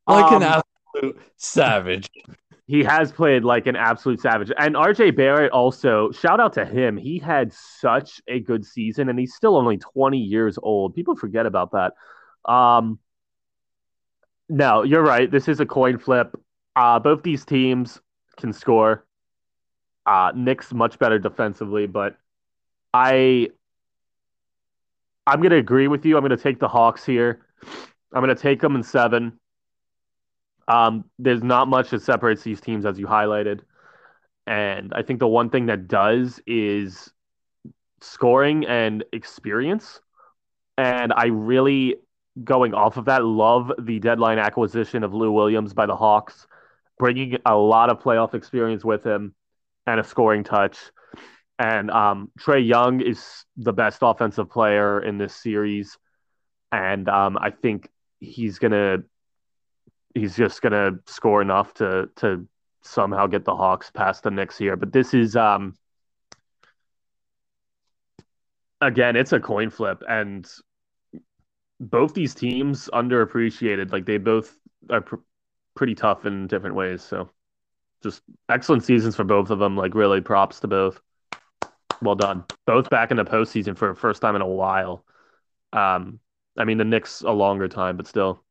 like um, an absolute savage. He has played like an absolute savage. And RJ Barrett also, shout out to him. He had such a good season and he's still only 20 years old. People forget about that. Um No, you're right. This is a coin flip. Uh both these teams can score. Uh Knicks much better defensively, but I I'm going to agree with you. I'm going to take the Hawks here. I'm going to take them in 7. Um, there's not much that separates these teams, as you highlighted. And I think the one thing that does is scoring and experience. And I really, going off of that, love the deadline acquisition of Lou Williams by the Hawks, bringing a lot of playoff experience with him and a scoring touch. And um, Trae Young is the best offensive player in this series. And um, I think he's going to he's just gonna score enough to to somehow get the Hawks past the Knicks here. But this is um again, it's a coin flip, and both these teams underappreciated. Like they both are pr- pretty tough in different ways. So just excellent seasons for both of them. Like really, props to both. Well done. Both back in the postseason for the first time in a while. Um, I mean the Knicks a longer time, but still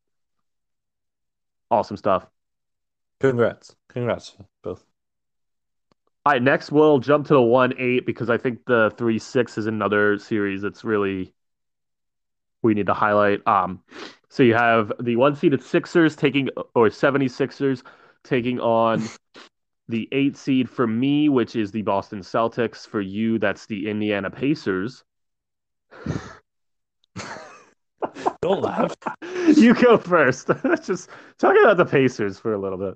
awesome stuff. Congrats. Congrats, both. All right, next we'll jump to the 1 8 because I think the 3 6 is another series that's really we need to highlight. Um, so you have the one seeded Sixers taking, or 76ers taking on the eight seed for me, which is the Boston Celtics. For you, that's the Indiana Pacers. Don't laugh. you go first. Just talk about the Pacers for a little bit.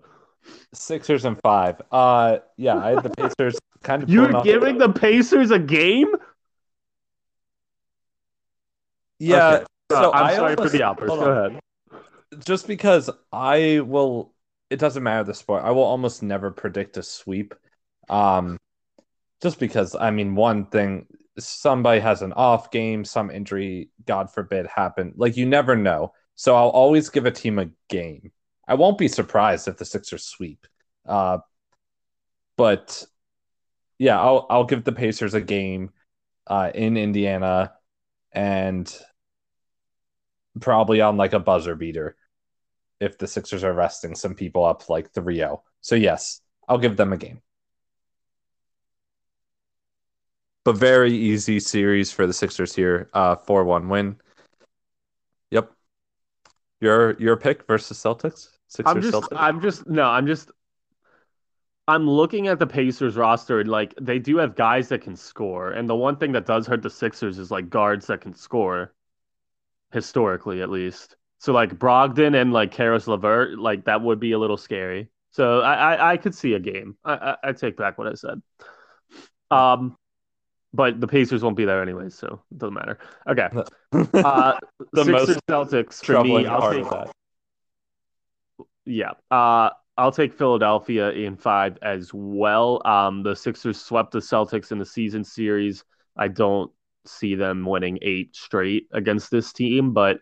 Sixers and five. Uh, yeah, I had the Pacers kind of. You're giving the Pacers a game? Yeah. Okay. So I'm I sorry almost, for the outburst. Go ahead. Just because I will, it doesn't matter the sport. I will almost never predict a sweep. Um, just because I mean, one thing somebody has an off game, some injury, God forbid, happen. Like you never know. So I'll always give a team a game. I won't be surprised if the Sixers sweep. Uh, but yeah, I'll I'll give the Pacers a game uh, in Indiana and probably on like a buzzer beater if the Sixers are resting some people up like 3-0. So yes, I'll give them a game. but very easy series for the Sixers here. Uh, four one win. Your your pick versus Celtics. Sixers I'm just Celtics? I'm just no I'm just I'm looking at the Pacers roster and like they do have guys that can score, and the one thing that does hurt the Sixers is like guards that can score, historically at least. So like Brogdon and like Caris LeVert, like that would be a little scary. So I I, I could see a game. I, I I take back what I said. Um, but the Pacers won't be there anyways, so it doesn't matter. Okay. Uh, the Sixers most Celtics for me. I'll take, that. Yeah. Uh, I'll take Philadelphia in five as well. Um, the Sixers swept the Celtics in the season series. I don't see them winning eight straight against this team, but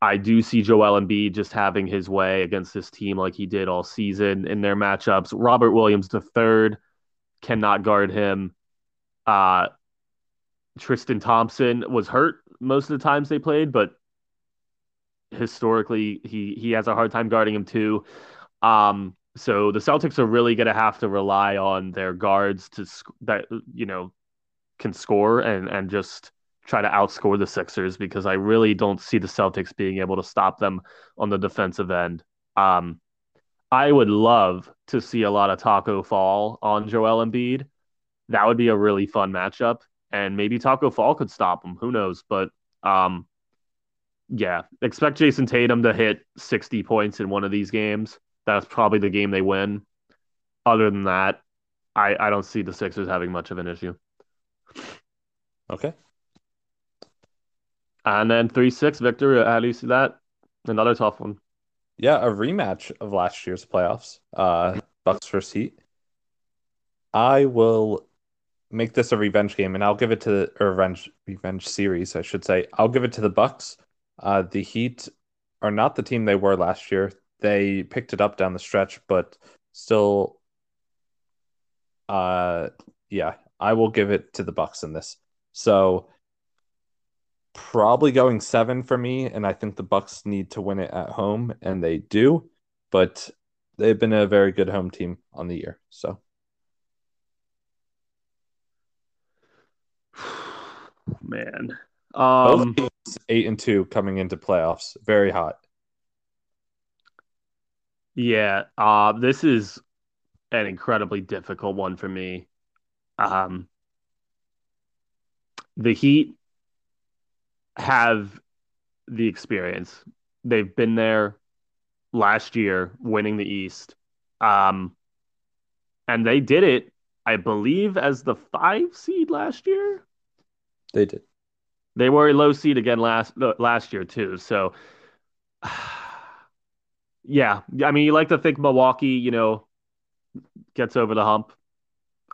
I do see Joel Embiid just having his way against this team like he did all season in their matchups. Robert Williams the third cannot guard him. Uh, Tristan Thompson was hurt most of the times they played, but historically he he has a hard time guarding him too. Um, so the Celtics are really going to have to rely on their guards to that you know can score and and just try to outscore the Sixers because I really don't see the Celtics being able to stop them on the defensive end. Um, I would love to see a lot of taco Fall on Joel Embiid. That would be a really fun matchup, and maybe Taco Fall could stop him. Who knows? But um, yeah, expect Jayson Tatum to hit 60 points in one of these games. That's probably the game they win. Other than that, I, I don't see the Sixers having much of an issue. Okay. And then 3 6, Victor, how do you see that? Another tough one. Yeah, a rematch of last year's playoffs. Uh Bucks versus Heat. I will make this a revenge game and I'll give it to a revenge revenge series, I should say. I'll give it to the Bucks. Uh the Heat are not the team they were last year. They picked it up down the stretch, but still uh yeah, I will give it to the Bucks in this. So probably going seven for me, and I think the Bucks need to win it at home, and they do. But they've been a very good home team on the year. So man, um, eight and two coming into playoffs, very hot. Yeah, uh, this is an incredibly difficult one for me. Um, the Heat have the experience. They've been there last year, winning the East. Um, and they did it, I believe, as the five seed last year. They did. They were a low seed again last last year too. So, yeah, I mean, you like to think Milwaukee, you know, gets over the hump,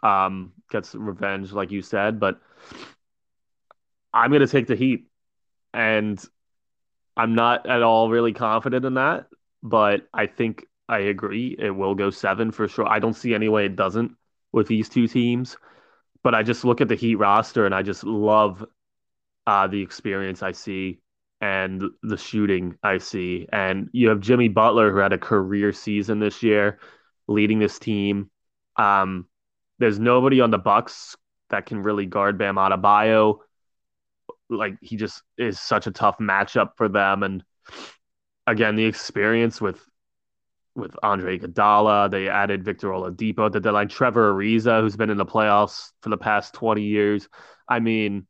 um, gets revenge, like you said, but I'm going to take the Heat. And I'm not at all really confident in that, but I think I agree. It will go seven for sure. I don't see any way it doesn't with these two teams. But I just look at the Heat roster and I just love uh, the experience I see and the shooting I see. And you have Jimmy Butler, who had a career season this year, leading this team. Um, there's nobody on the Bucks that can really guard Bam Adebayo like he just is such a tough matchup for them. And again, the experience with with Andre Iguodala, they added Victor Oladipo to the line. Trevor Ariza, who's been in the playoffs for the past twenty years. I mean,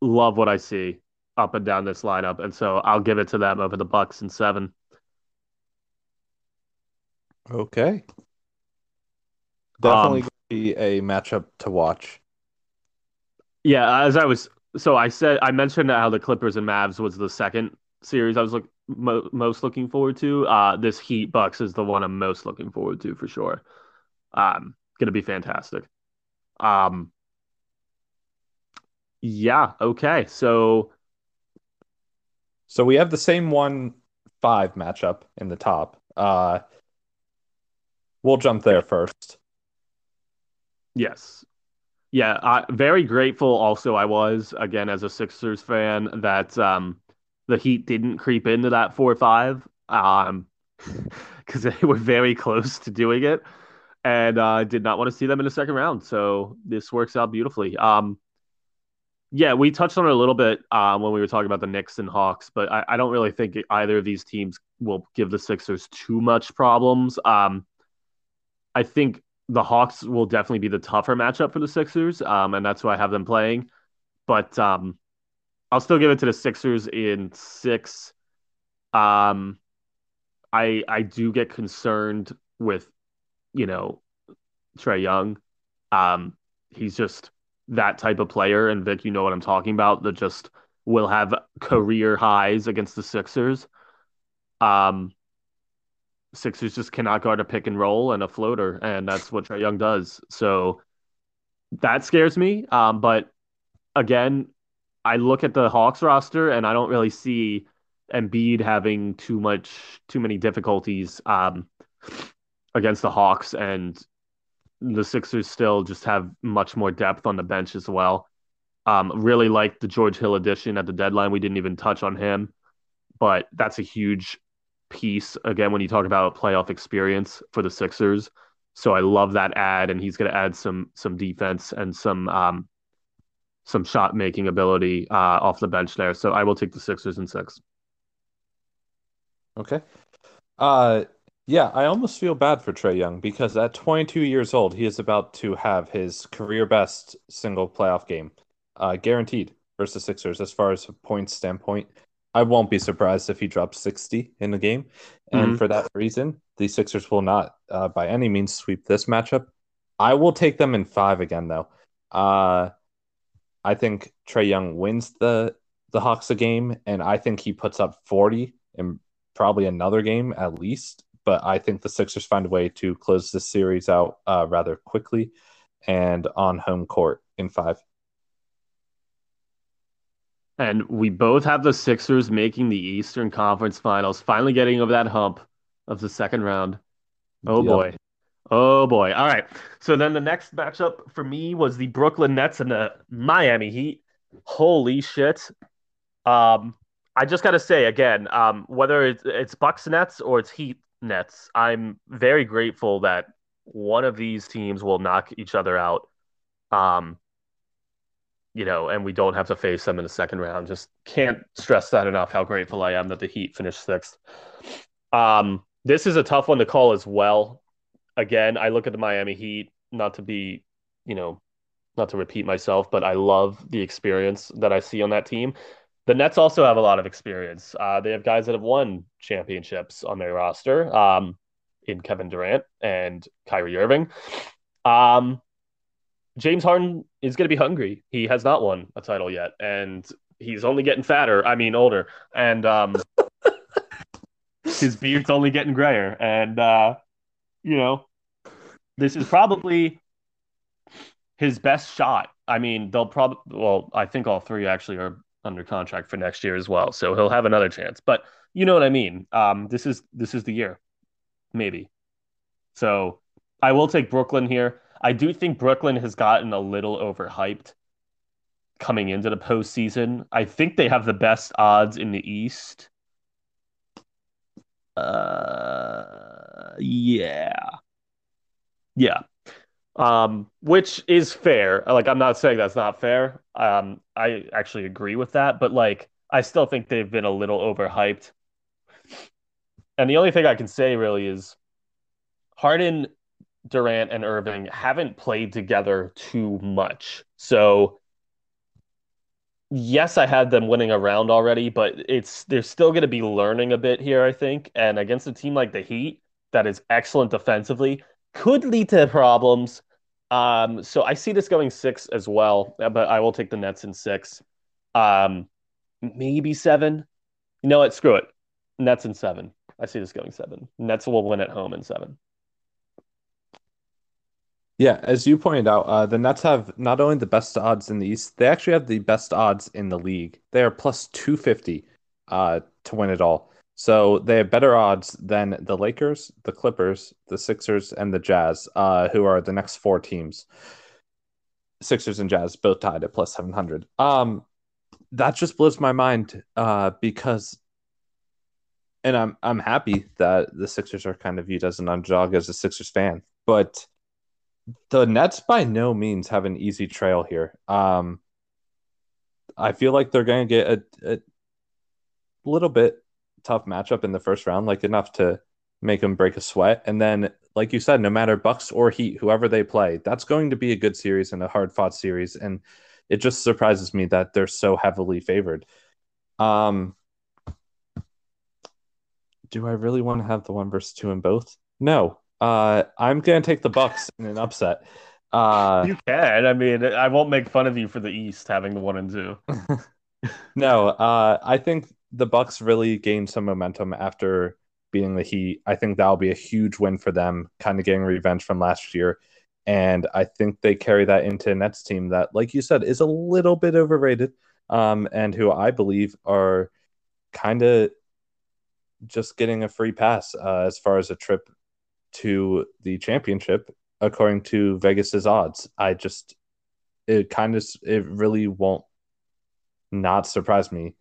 love what I see up and down this lineup, and so I'll give it to them over the Bucks in seven. Okay. Definitely um, be a matchup to watch. Yeah, as I was so I said I mentioned how the Clippers and Mavs was the second series I was look, mo- most looking forward to. Uh, this Heat Bucks is the one I'm most looking forward to for sure. Um, gonna be fantastic. Um, yeah. Okay. So, so we have the same one five matchup in the top. Uh, we'll jump there first. Yes. Yeah, uh, very grateful. Also, I was again as a Sixers fan that um, the Heat didn't creep into that four five, um, because they were very close to doing it, and I uh, did not want to see them in the second round. So this works out beautifully. Um, yeah, we touched on it a little bit um, when we were talking about the Knicks and Hawks, but I, I, don't really think either of these teams will give the Sixers too much problems. Um, I think the Hawks will definitely be the tougher matchup for the Sixers, um, and that's why I have them playing. But um, I'll still give it to the Sixers in six. Um, I I do get concerned with, you know, Trae Young. Um, he's just that type of player, and Vic, you know what I'm talking about. That just will have career highs against the Sixers. Um, Sixers just cannot guard a pick and roll and a floater, and that's what Trae Young does. So that scares me. Um, but again, I look at the Hawks roster and I don't really see Embiid having too much, too many difficulties um, against the Hawks, and the Sixers still just have much more depth on the bench as well. Um, really like the George Hill addition at the deadline. We didn't even touch on him, but that's a huge piece again when you talk about playoff experience for the Sixers. So I love that ad, and he's going to add some some defense and some um, some shot making ability uh, off the bench there. So I will take the Sixers in six. Okay. Uh, yeah, I almost feel bad for Trae Young because at 22 years old, he is about to have his career best single playoff game, uh, guaranteed versus Sixers as far as a points standpoint. I won't be surprised if he drops 60 in the game. And mm-hmm. for that reason, the Sixers will not uh, by any means sweep this matchup. I will take them in five again, though. Uh, I think Trae Young wins the the Hawks a game, and I think he puts up 40 in probably another game at least. But I think the Sixers find a way to close this series out uh, rather quickly and on home court in five. And we both have the Sixers making the Eastern Conference Finals, finally getting over that hump of the second round. Oh yep. boy. Oh boy. All right. So then the next matchup for me was the Brooklyn Nets and the Miami Heat. Holy shit. Um, I just got to say again, um, whether it's, it's Bucks Nets or it's Heat Nets, I'm very grateful that one of these teams will knock each other out. Um, you know, and we don't have to face them in the second round. Just can't stress that enough. How grateful I am that the Heat finished sixth. Um, this is a tough one to call as well. Again, I look at the Miami Heat, not to be, you know, not to repeat myself, but I love the experience that I see on that team. The Nets also have a lot of experience. Uh, they have guys that have won championships on their roster, um, in Kevin Durant and Kyrie Irving. Um, James Harden is going to be hungry. He has not won a title yet, and he's only getting fatter. I mean, older, and um, his beard's only getting grayer. And uh, you know, this is probably his best shot. I mean, they'll probably. Well, I think all three actually are under contract for next year as well, so he'll have another chance. But you know what I mean. Um, this is this is the year, maybe. So I will take Brooklyn here. I do think Brooklyn has gotten a little overhyped coming into the postseason. I think they have the best odds in the East. Uh, yeah, yeah. Um, which is fair. Like, I'm not saying that's not fair. Um, I actually agree with that, but like, I still think they've been a little overhyped. And the only thing I can say really is Harden Durant and Irving haven't played together too much. So yes, I had them winning a round already, but it's they're still going to be learning a bit here, I think. And against a team like the Heat that is excellent defensively, could lead to problems. Um, so I see this going six as well, but I will take the Nets in six. Um, maybe seven. You know what? Screw it. Nets in seven. I see this going seven. Nets will win at home in seven. Yeah, as you pointed out, uh, the Nets have not only the best odds in the East, they actually have the best odds in the league. They are plus 250 uh, to win it all. So they have better odds than the Lakers, the Clippers, the Sixers, and the Jazz, uh, who are the next four teams. Sixers and Jazz both tied at plus 700. Um, that just blows my mind uh, because, and I'm I'm happy that the Sixers are kind of viewed as an underdog as a Sixers fan, but the Nets by no means have an easy trail here. Um, I feel like they're going to get a, a little bit tough matchup in the first round, like enough to make them break a sweat. And then, like you said, no matter Bucks or Heat, whoever they play, that's going to be a good series and a hard fought series. And it just surprises me that they're so heavily favored. Um, do I really want to have the one versus two in both? No, uh, I'm gonna take the Bucks in an upset. Uh, you can. I mean, I won't make fun of you for the East having the one and two. no, uh, I think the Bucks really gained some momentum after beating the Heat. I think that'll be a huge win for them, kind of getting revenge from last year. And I think they carry that into Nets team that, like you said, is a little bit overrated, um, and who I believe are kind of just getting a free pass uh, as far as a trip to the championship, according to Vegas's odds. I just, it kind of, it really won't not surprise me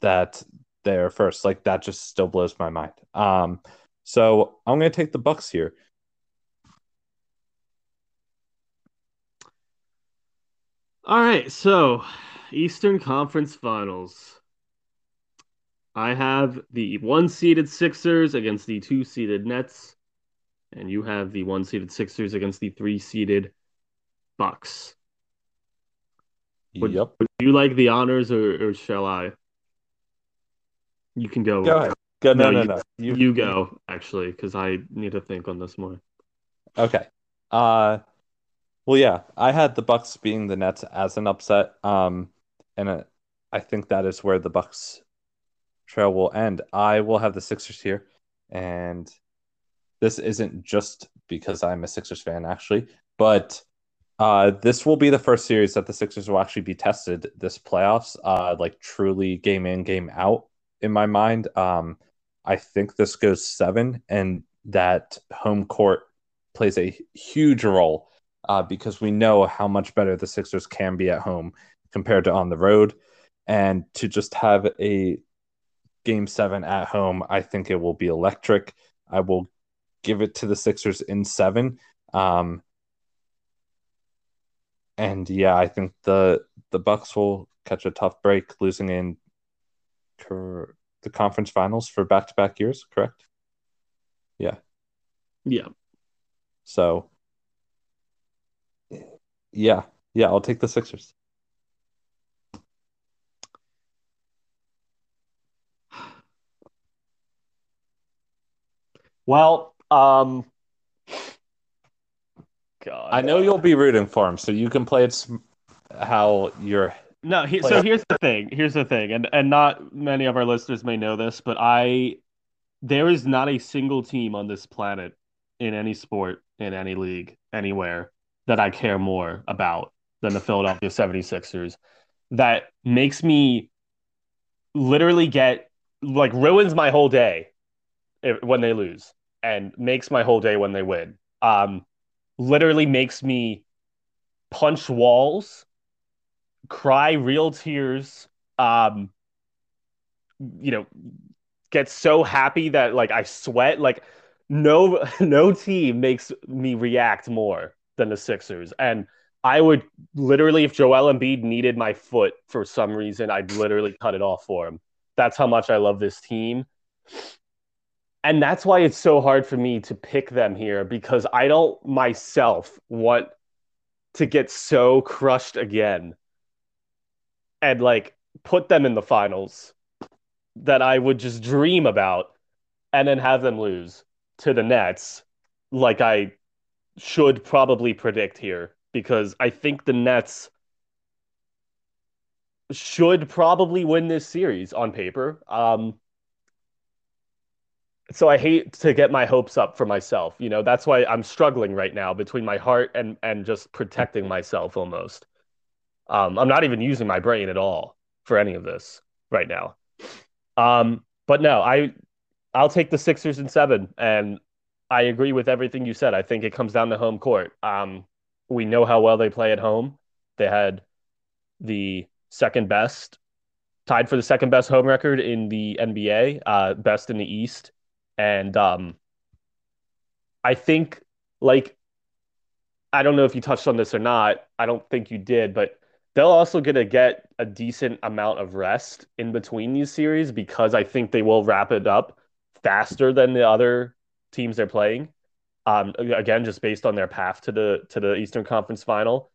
that they're first. Like that just still blows my mind. Um, so I'm going to take the Bucks here. All right, so Eastern Conference Finals. I have the one seeded Sixers against the two seeded Nets, and you have the one seeded Sixers against the three seeded Bucks. Would, yep. Would you like the honors or, or shall I? You can go. Go ahead. Go, no, no, you, no. You, you go, actually, because I need to think on this more. Okay. Uh, well, yeah, I had the Bucks being the Nets as an upset. Um, and uh, I think that is where the Bucks trail will end. I will have the Sixers here, and this isn't just because I'm a Sixers fan, actually, but uh, this will be the first series that the Sixers will actually be tested this playoffs, uh, like truly game in, game out. In my mind, um, I think this goes seven, and that home court plays a huge role uh, because we know how much better the Sixers can be at home compared to on the road. And to just have a game seven at home, I think it will be electric. I will give it to the Sixers in seven. Um, and yeah, I think the the Bucks will catch a tough break, losing in the conference finals for back to back years. Correct? Yeah. Yeah. So yeah, yeah, I'll take the Sixers. Well, um, God, I know you'll be rooting for him, so you can play it how you're. No, he, so here's the thing. Here's the thing, and and not many of our listeners may know this, but I, there is not a single team on this planet in any sport, in any league, anywhere that I care more about than the Philadelphia 76ers that makes me literally get like ruins my whole day when they lose and makes my whole day when they win. Um, literally makes me punch walls, cry real tears, um, you know, get so happy that like I sweat. Like no no team makes me react more than the Sixers. And I would literally, if Joel Embiid needed my foot for some reason, I'd literally cut it off for him. That's how much I love this team. And that's why it's so hard for me to pick them here because I don't myself want to get so crushed again and like put them in the finals that I would just dream about and then have them lose to the Nets like I should probably predict here because I think the Nets should probably win this series on paper. Um, so I hate to get my hopes up for myself. You know, that's why I'm struggling right now between my heart and and just protecting myself almost. Um, I'm not even using my brain at all for any of this right now. Um, but no, I I'll take the Sixers and seven, and I agree with everything you said. I think it comes down to home court. Um, we know how well they play at home. They had the second best, tied for the second best home record in the NBA, uh, best in the East. And um, I think, like, I don't know if you touched on this or not. I don't think you did, but they'll also going to get a decent amount of rest in between these series because I think they will wrap it up faster than the other teams they're playing. Um, again, just based on their path to the to the Eastern Conference Final,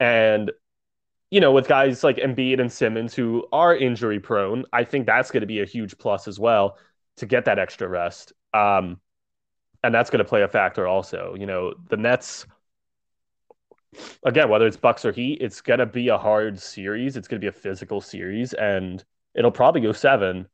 and you know, with guys like Embiid and Simmons who are injury prone, I think that's going to be a huge plus as well to get that extra rest. Um, and that's going to play a factor also. You know, the Nets again, whether it's Bucks or Heat, it's to be a hard series. It's to be a physical series, and it'll probably go seven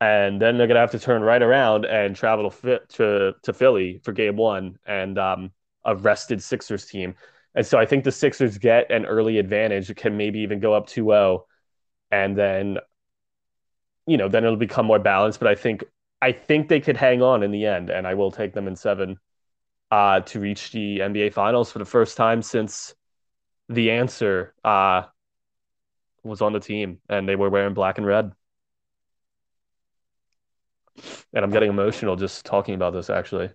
and then they're gonna have to turn right around and travel to to, to Philly for Game One and um, a rested Sixers team. And so I think the Sixers get an early advantage, It can maybe even go up 2-0, and then you know, then it'll become more balanced. But I think I think they could hang on in the end, and I will take them in seven uh, to reach the NBA Finals for the first time since the answer uh, was on the team and they were wearing black and red. And I'm getting emotional just talking about this actually.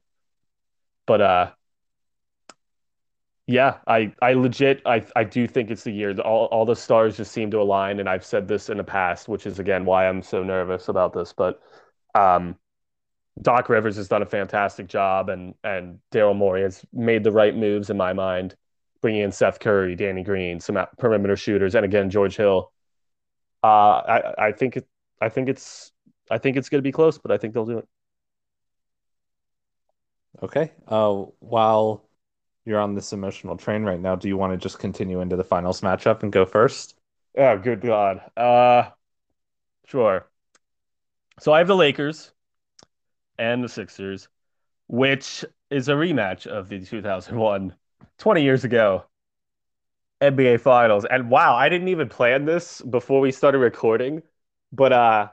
But uh yeah, I I legit I I do think it's the year. All all the stars just seem to align and I've said this in the past, which is again why I'm so nervous about this, but um Doc Rivers has done a fantastic job and and Daryl Morey has made the right moves in my mind bringing in Seth Curry, Danny Green, some perimeter shooters, and again George Hill. Uh, I I think it, I think it's I think it's going to be close, but I think they'll do it. Okay. Uh, while you're on this emotional train right now, do you want to just continue into the finals matchup and go first? Oh, good God. Uh, sure. So I have the Lakers and the Sixers, which is a rematch of the 2001 20 years ago NBA Finals. And wow, I didn't even plan this before we started recording, but uh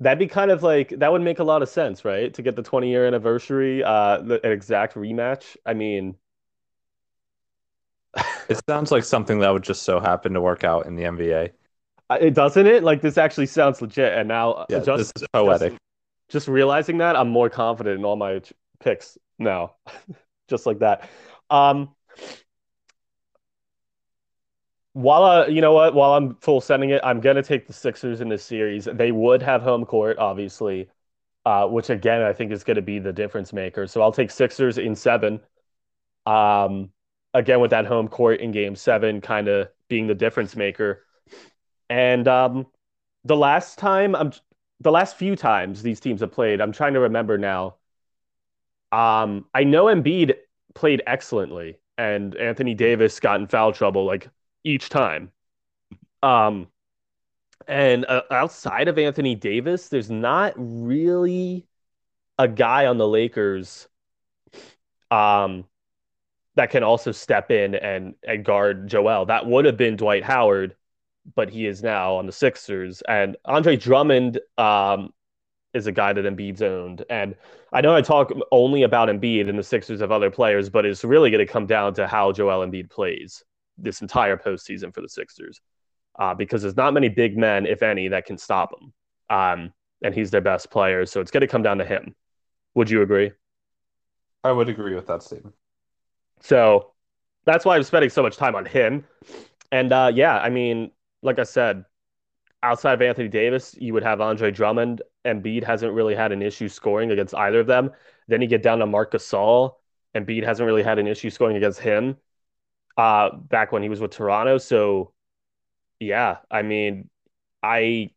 that'd be kind of like that would make a lot of sense, right? To get the 20 year anniversary, uh the, an exact rematch. I mean, it sounds like something that would just so happen to work out in the NBA. It doesn't it? Like this actually sounds legit. And now uh, yeah, just, this is poetic. Just realizing that, I'm more confident in all my picks now. just like that. Um, while uh, you know what, while I'm full sending it, I'm gonna take the Sixers in this series. They would have home court, obviously, uh, which again I think is gonna be the difference maker. So I'll take Sixers in seven. Um, again with that home court in Game Seven, kind of being the difference maker. And um, the last time I'm, the last few times these teams have played, I'm trying to remember now. Um, I know Embiid played excellently, and Anthony Davis got in foul trouble like each time. Um, and uh, outside of Anthony Davis, there's not really a guy on the Lakers um, that can also step in and, and guard Joel. That would have been Dwight Howard, but he is now on the Sixers. And Andre Drummond um, is a guy that Embiid's owned. And I know I talk only about Embiid and the Sixers of other players, but it's really going to come down to how Joel Embiid plays this entire postseason for the Sixers. Uh, because there's not many big men, if any, that can stop him. Um, and he's their best player. So it's going to come down to him. Would you agree? I would agree with that statement. So that's why I'm spending so much time on him. And uh, yeah, I mean, like I said, outside of Anthony Davis, you would have Andre Drummond. Embiid hasn't really had an issue scoring against either of them. Then you get down to Marc Gasol. Embiid hasn't really had an issue scoring against him uh, back when he was with Toronto. So, yeah, I mean, I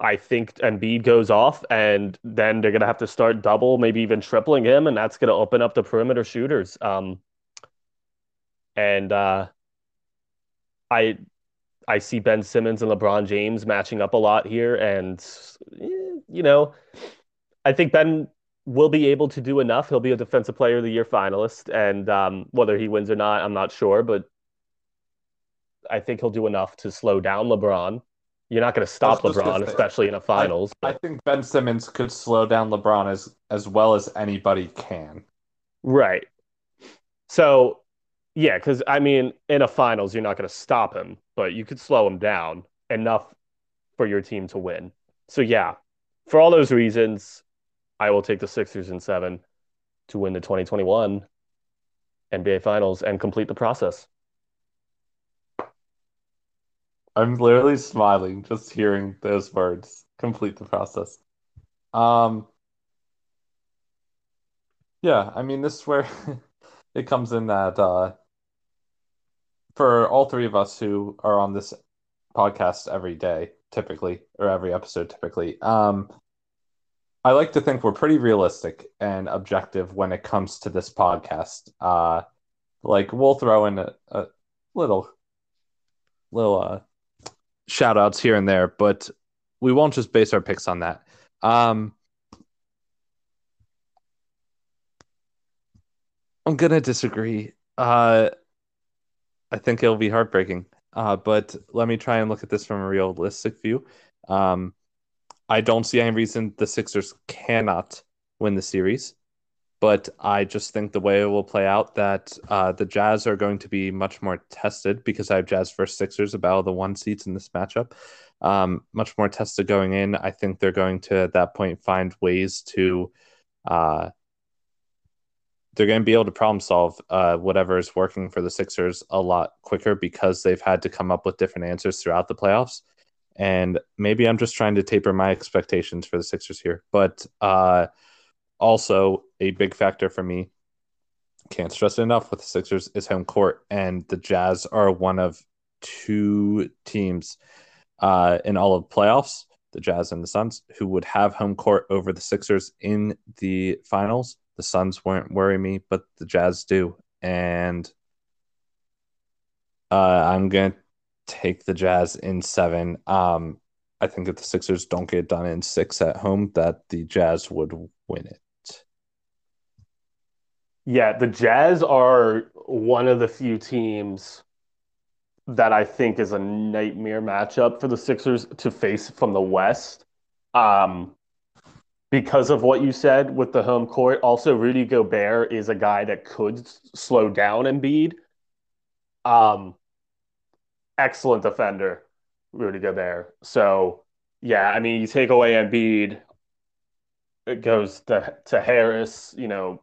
I think Embiid goes off, and then they're gonna have to start double, maybe even tripling him, and that's gonna open up the perimeter shooters. Um, and uh, I I see Ben Simmons and LeBron James matching up a lot here, and you know, I think Ben will be able to do enough. He'll be a Defensive Player of the Year finalist, and um, whether he wins or not, I'm not sure, but I think he'll do enough to slow down LeBron. You're not going to stop LeBron, especially in a finals. I, I, think Ben Simmons could slow down LeBron as as well as anybody can. Right. So yeah, because I mean, in a finals, you're not going to stop him, but you could slow him down enough for your team to win. So, yeah, for all those reasons, I will take the Sixers in seven to win the 2021 NBA Finals and complete the process. I'm literally smiling just hearing those words. Complete the process. Um, yeah, I mean, this is where it comes in that uh, for all three of us who are on this podcast every day, typically, or every episode, typically, um, I like to think we're pretty realistic and objective when it comes to this podcast. Uh, like we'll throw in a, a little, little uh, shout outs here and there, but we won't just base our picks on that. Um, I'm gonna disagree. Uh, I think it'll be heartbreaking. Uh, but let me try and look at this from a realistic view. Um, I don't see any reason the Sixers cannot win the series. But I just think the way it will play out that uh, the Jazz are going to be much more tested because I have Jazz versus Sixers about the one seats in this matchup. Um, much more tested going in. I think they're going to at that point find ways to uh, they're going to be able to problem solve uh, whatever is working for the Sixers a lot quicker because they've had to come up with different answers throughout the playoffs. And maybe I'm just trying to taper my expectations for the Sixers here. But uh, also, a big factor for me, can't stress it enough with the Sixers, is home court. And the Jazz are one of two teams uh, in all of playoffs, the Jazz and the Suns, who would have home court over the Sixers in the finals. The Suns won't worry me, but the Jazz do. And uh, I'm going to take the Jazz in seven. Um, I think if the Sixers don't get done in six at home, that the Jazz would win it. Yeah, the Jazz are one of the few teams that I think is a nightmare matchup for the Sixers to face from the West. Um, because of what you said with the home court. Also, Rudy Gobert is a guy that could slow down Embiid. Um, excellent defender, Rudy Gobert. So, yeah, I mean, you take away Embiid, it goes to to Harris, you know,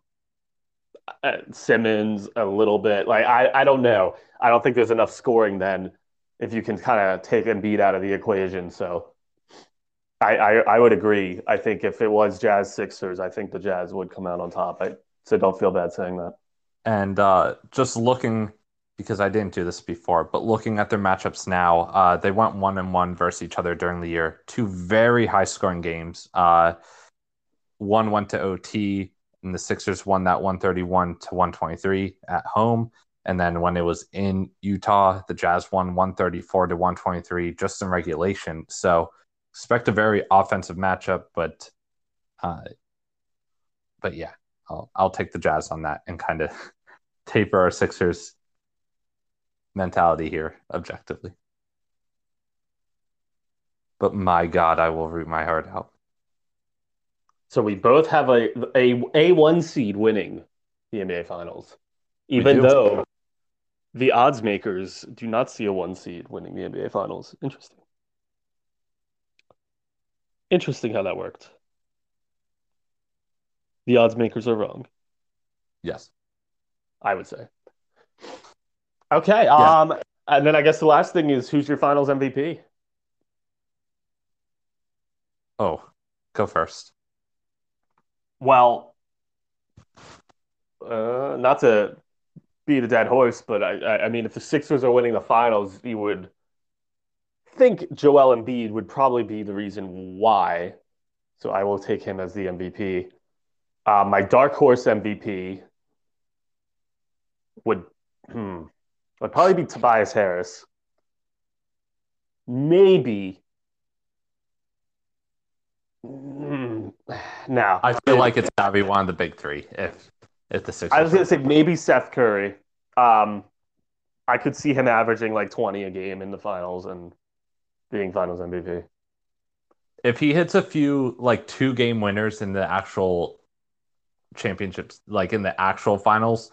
uh, Simmons a little bit. Like I, I don't know. I don't think there's enough scoring then if you can kind of take Embiid out of the equation. So I, I, I would agree. I think if it was Jazz Sixers, I think the Jazz would come out on top. I so don't feel bad saying that. And uh, just looking because I didn't do this before, but looking at their matchups now, uh, they went one and one versus each other during the year. Two very high scoring games. Uh, one went to OT, and the Sixers won that 131 to 123 at home. And then when it was in Utah, the Jazz won 134 to 123 just in regulation. So expect a very offensive matchup, but uh, but yeah, I'll I'll take the Jazz on that and kind of taper our Sixers mentality here objectively. But my God, I will root my heart out. So we both have a a a one seed winning the NBA Finals, even though the odds makers do not see a one seed winning the NBA Finals. Interesting. Interesting how that worked. The odds makers are wrong. Yes. I would say. Okay. Yeah. Um, and then I guess the last thing is who's your finals MVP? Oh, go first. Well, uh, not to beat a dead horse, but I, I, I mean, if the Sixers are winning the finals, you would think Joel Embiid would probably be the reason why. So I will take him as the MVP. Uh, my dark horse MVP would hmm, would probably be Tobias Harris. Maybe. Mm, now I feel like it's gotta be one of the big three. If if the six, I was gonna say maybe Seth Curry. Um, I could see him averaging like twenty a game in the finals and being Finals MVP. If he hits a few like two game winners in the actual championships, like in the actual finals,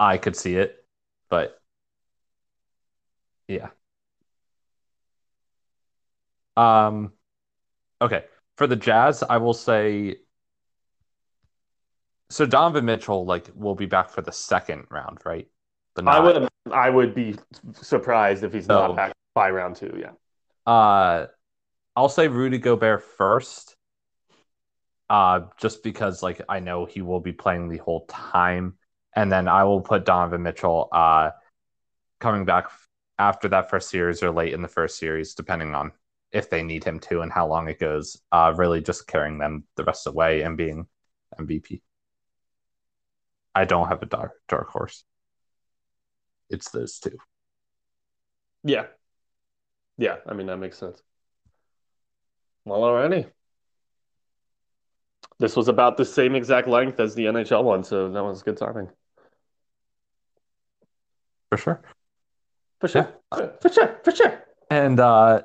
I could see it. But yeah. Um okay. For the Jazz, I will say so Donovan Mitchell like will be back for the second round, right? But not... I would I would be surprised if he's not back by round two, yeah. Uh, I'll say Rudy Gobert first. Uh, just because like I know he will be playing the whole time, and then I will put Donovan Mitchell uh coming back after that first series or late in the first series, depending on if they need him to and how long it goes. Uh, really just carrying them the rest of the way and being MVP. I don't have a dark dark horse. It's those two. Yeah, yeah, I mean that makes sense. Well, alrighty. This was about the same exact length as the NHL one, so that was good timing. For sure. For sure. Yeah. For sure. For sure. And uh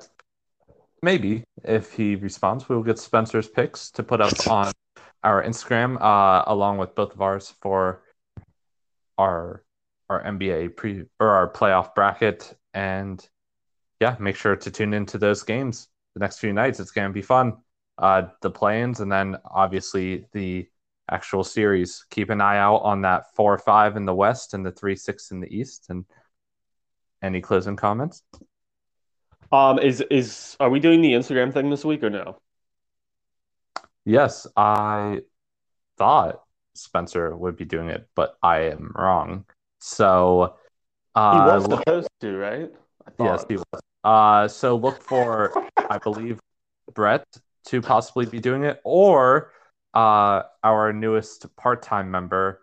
maybe if he responds, we will get Spencer's picks to put up on our Instagram, uh, along with both of ours for our our NBA pre or our playoff bracket. And yeah, make sure to tune into those games the next few nights. It's going to be fun. Uh, the play-ins and then obviously the actual series. Keep an eye out on that four or five in the West and the three six in the East. And any closing comments? Um, is is are we doing the Instagram thing this week or no? Yes, I thought Spencer would be doing it, but I am wrong. So uh, he was supposed to, right? Yes, he was. Uh, so look for, I believe, Brett to possibly be doing it, or uh, our newest part-time member,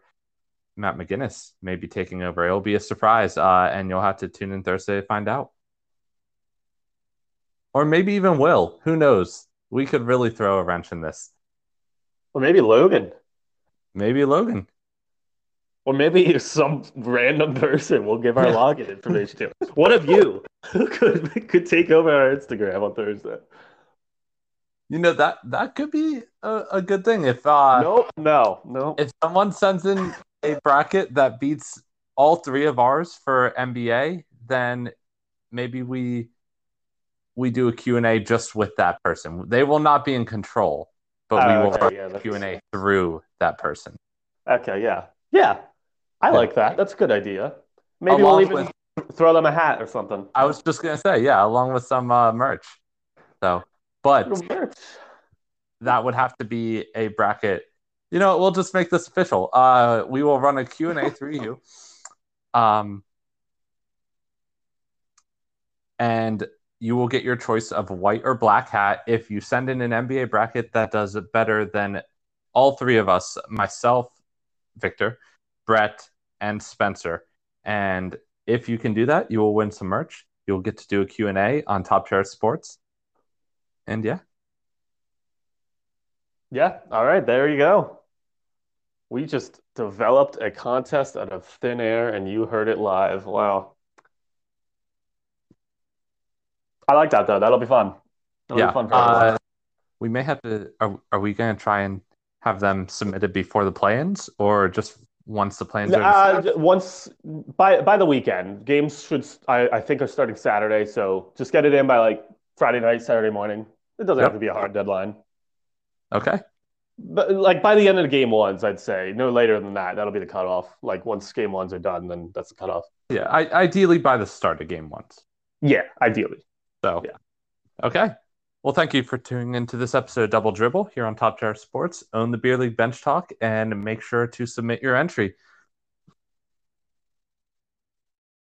Matt McGinnis, may be taking over. It'll be a surprise, uh, and you'll have to tune in Thursday to find out. Or maybe even Will. Who knows? We could really throw a wrench in this. Or maybe Logan. Maybe Logan. Or maybe some random person will give our login information to. One of you could could take over our Instagram on Thursday. You know that that could be a, a good thing if uh no no no if someone sends in a bracket that beats all three of ours for NBA, then maybe we we do a Q&A just with that person. They will not be in control, but we will okay, yeah, Q&A through that person. Okay, yeah. Yeah. I like that. That's a good idea. Maybe along we'll even with, throw them a hat or something. I was just going to say, yeah, along with some uh, merch. So, but that would have to be a bracket. You know, we'll just make this official. Uh, we will run a Q&A through you. Um, and you will get your choice of white or black hat if you send in an NBA bracket that does it better than all three of us myself, Victor, Brett, and Spencer. And if you can do that, you will win some merch. You'll get to do a Q&A on TopCheddar Sports. And yeah. Yeah. All right. There you go. We just developed a contest out of thin air and you heard it live. Wow. I like that though. That'll be fun. That'll yeah. Be fun uh, we may have to. Are, are we going to try and have them submitted before the play-ins, or just once the play-ins are? Uh, once by by the weekend. Games should I, I think are starting Saturday, so just get it in by like Friday night, Saturday morning. It doesn't yep. have to be a hard deadline. Okay. But like by the end of the game ones, I'd say no later than that. That'll be the cutoff. Like once game ones are done, then that's the cutoff. Yeah, I, ideally by the start of game ones. Yeah, ideally. So, yeah. Okay. Well, thank you for tuning into this episode of Double Dribble here on TopCheddar Sports. Own the Beer League Bench Talk and make sure to submit your entry.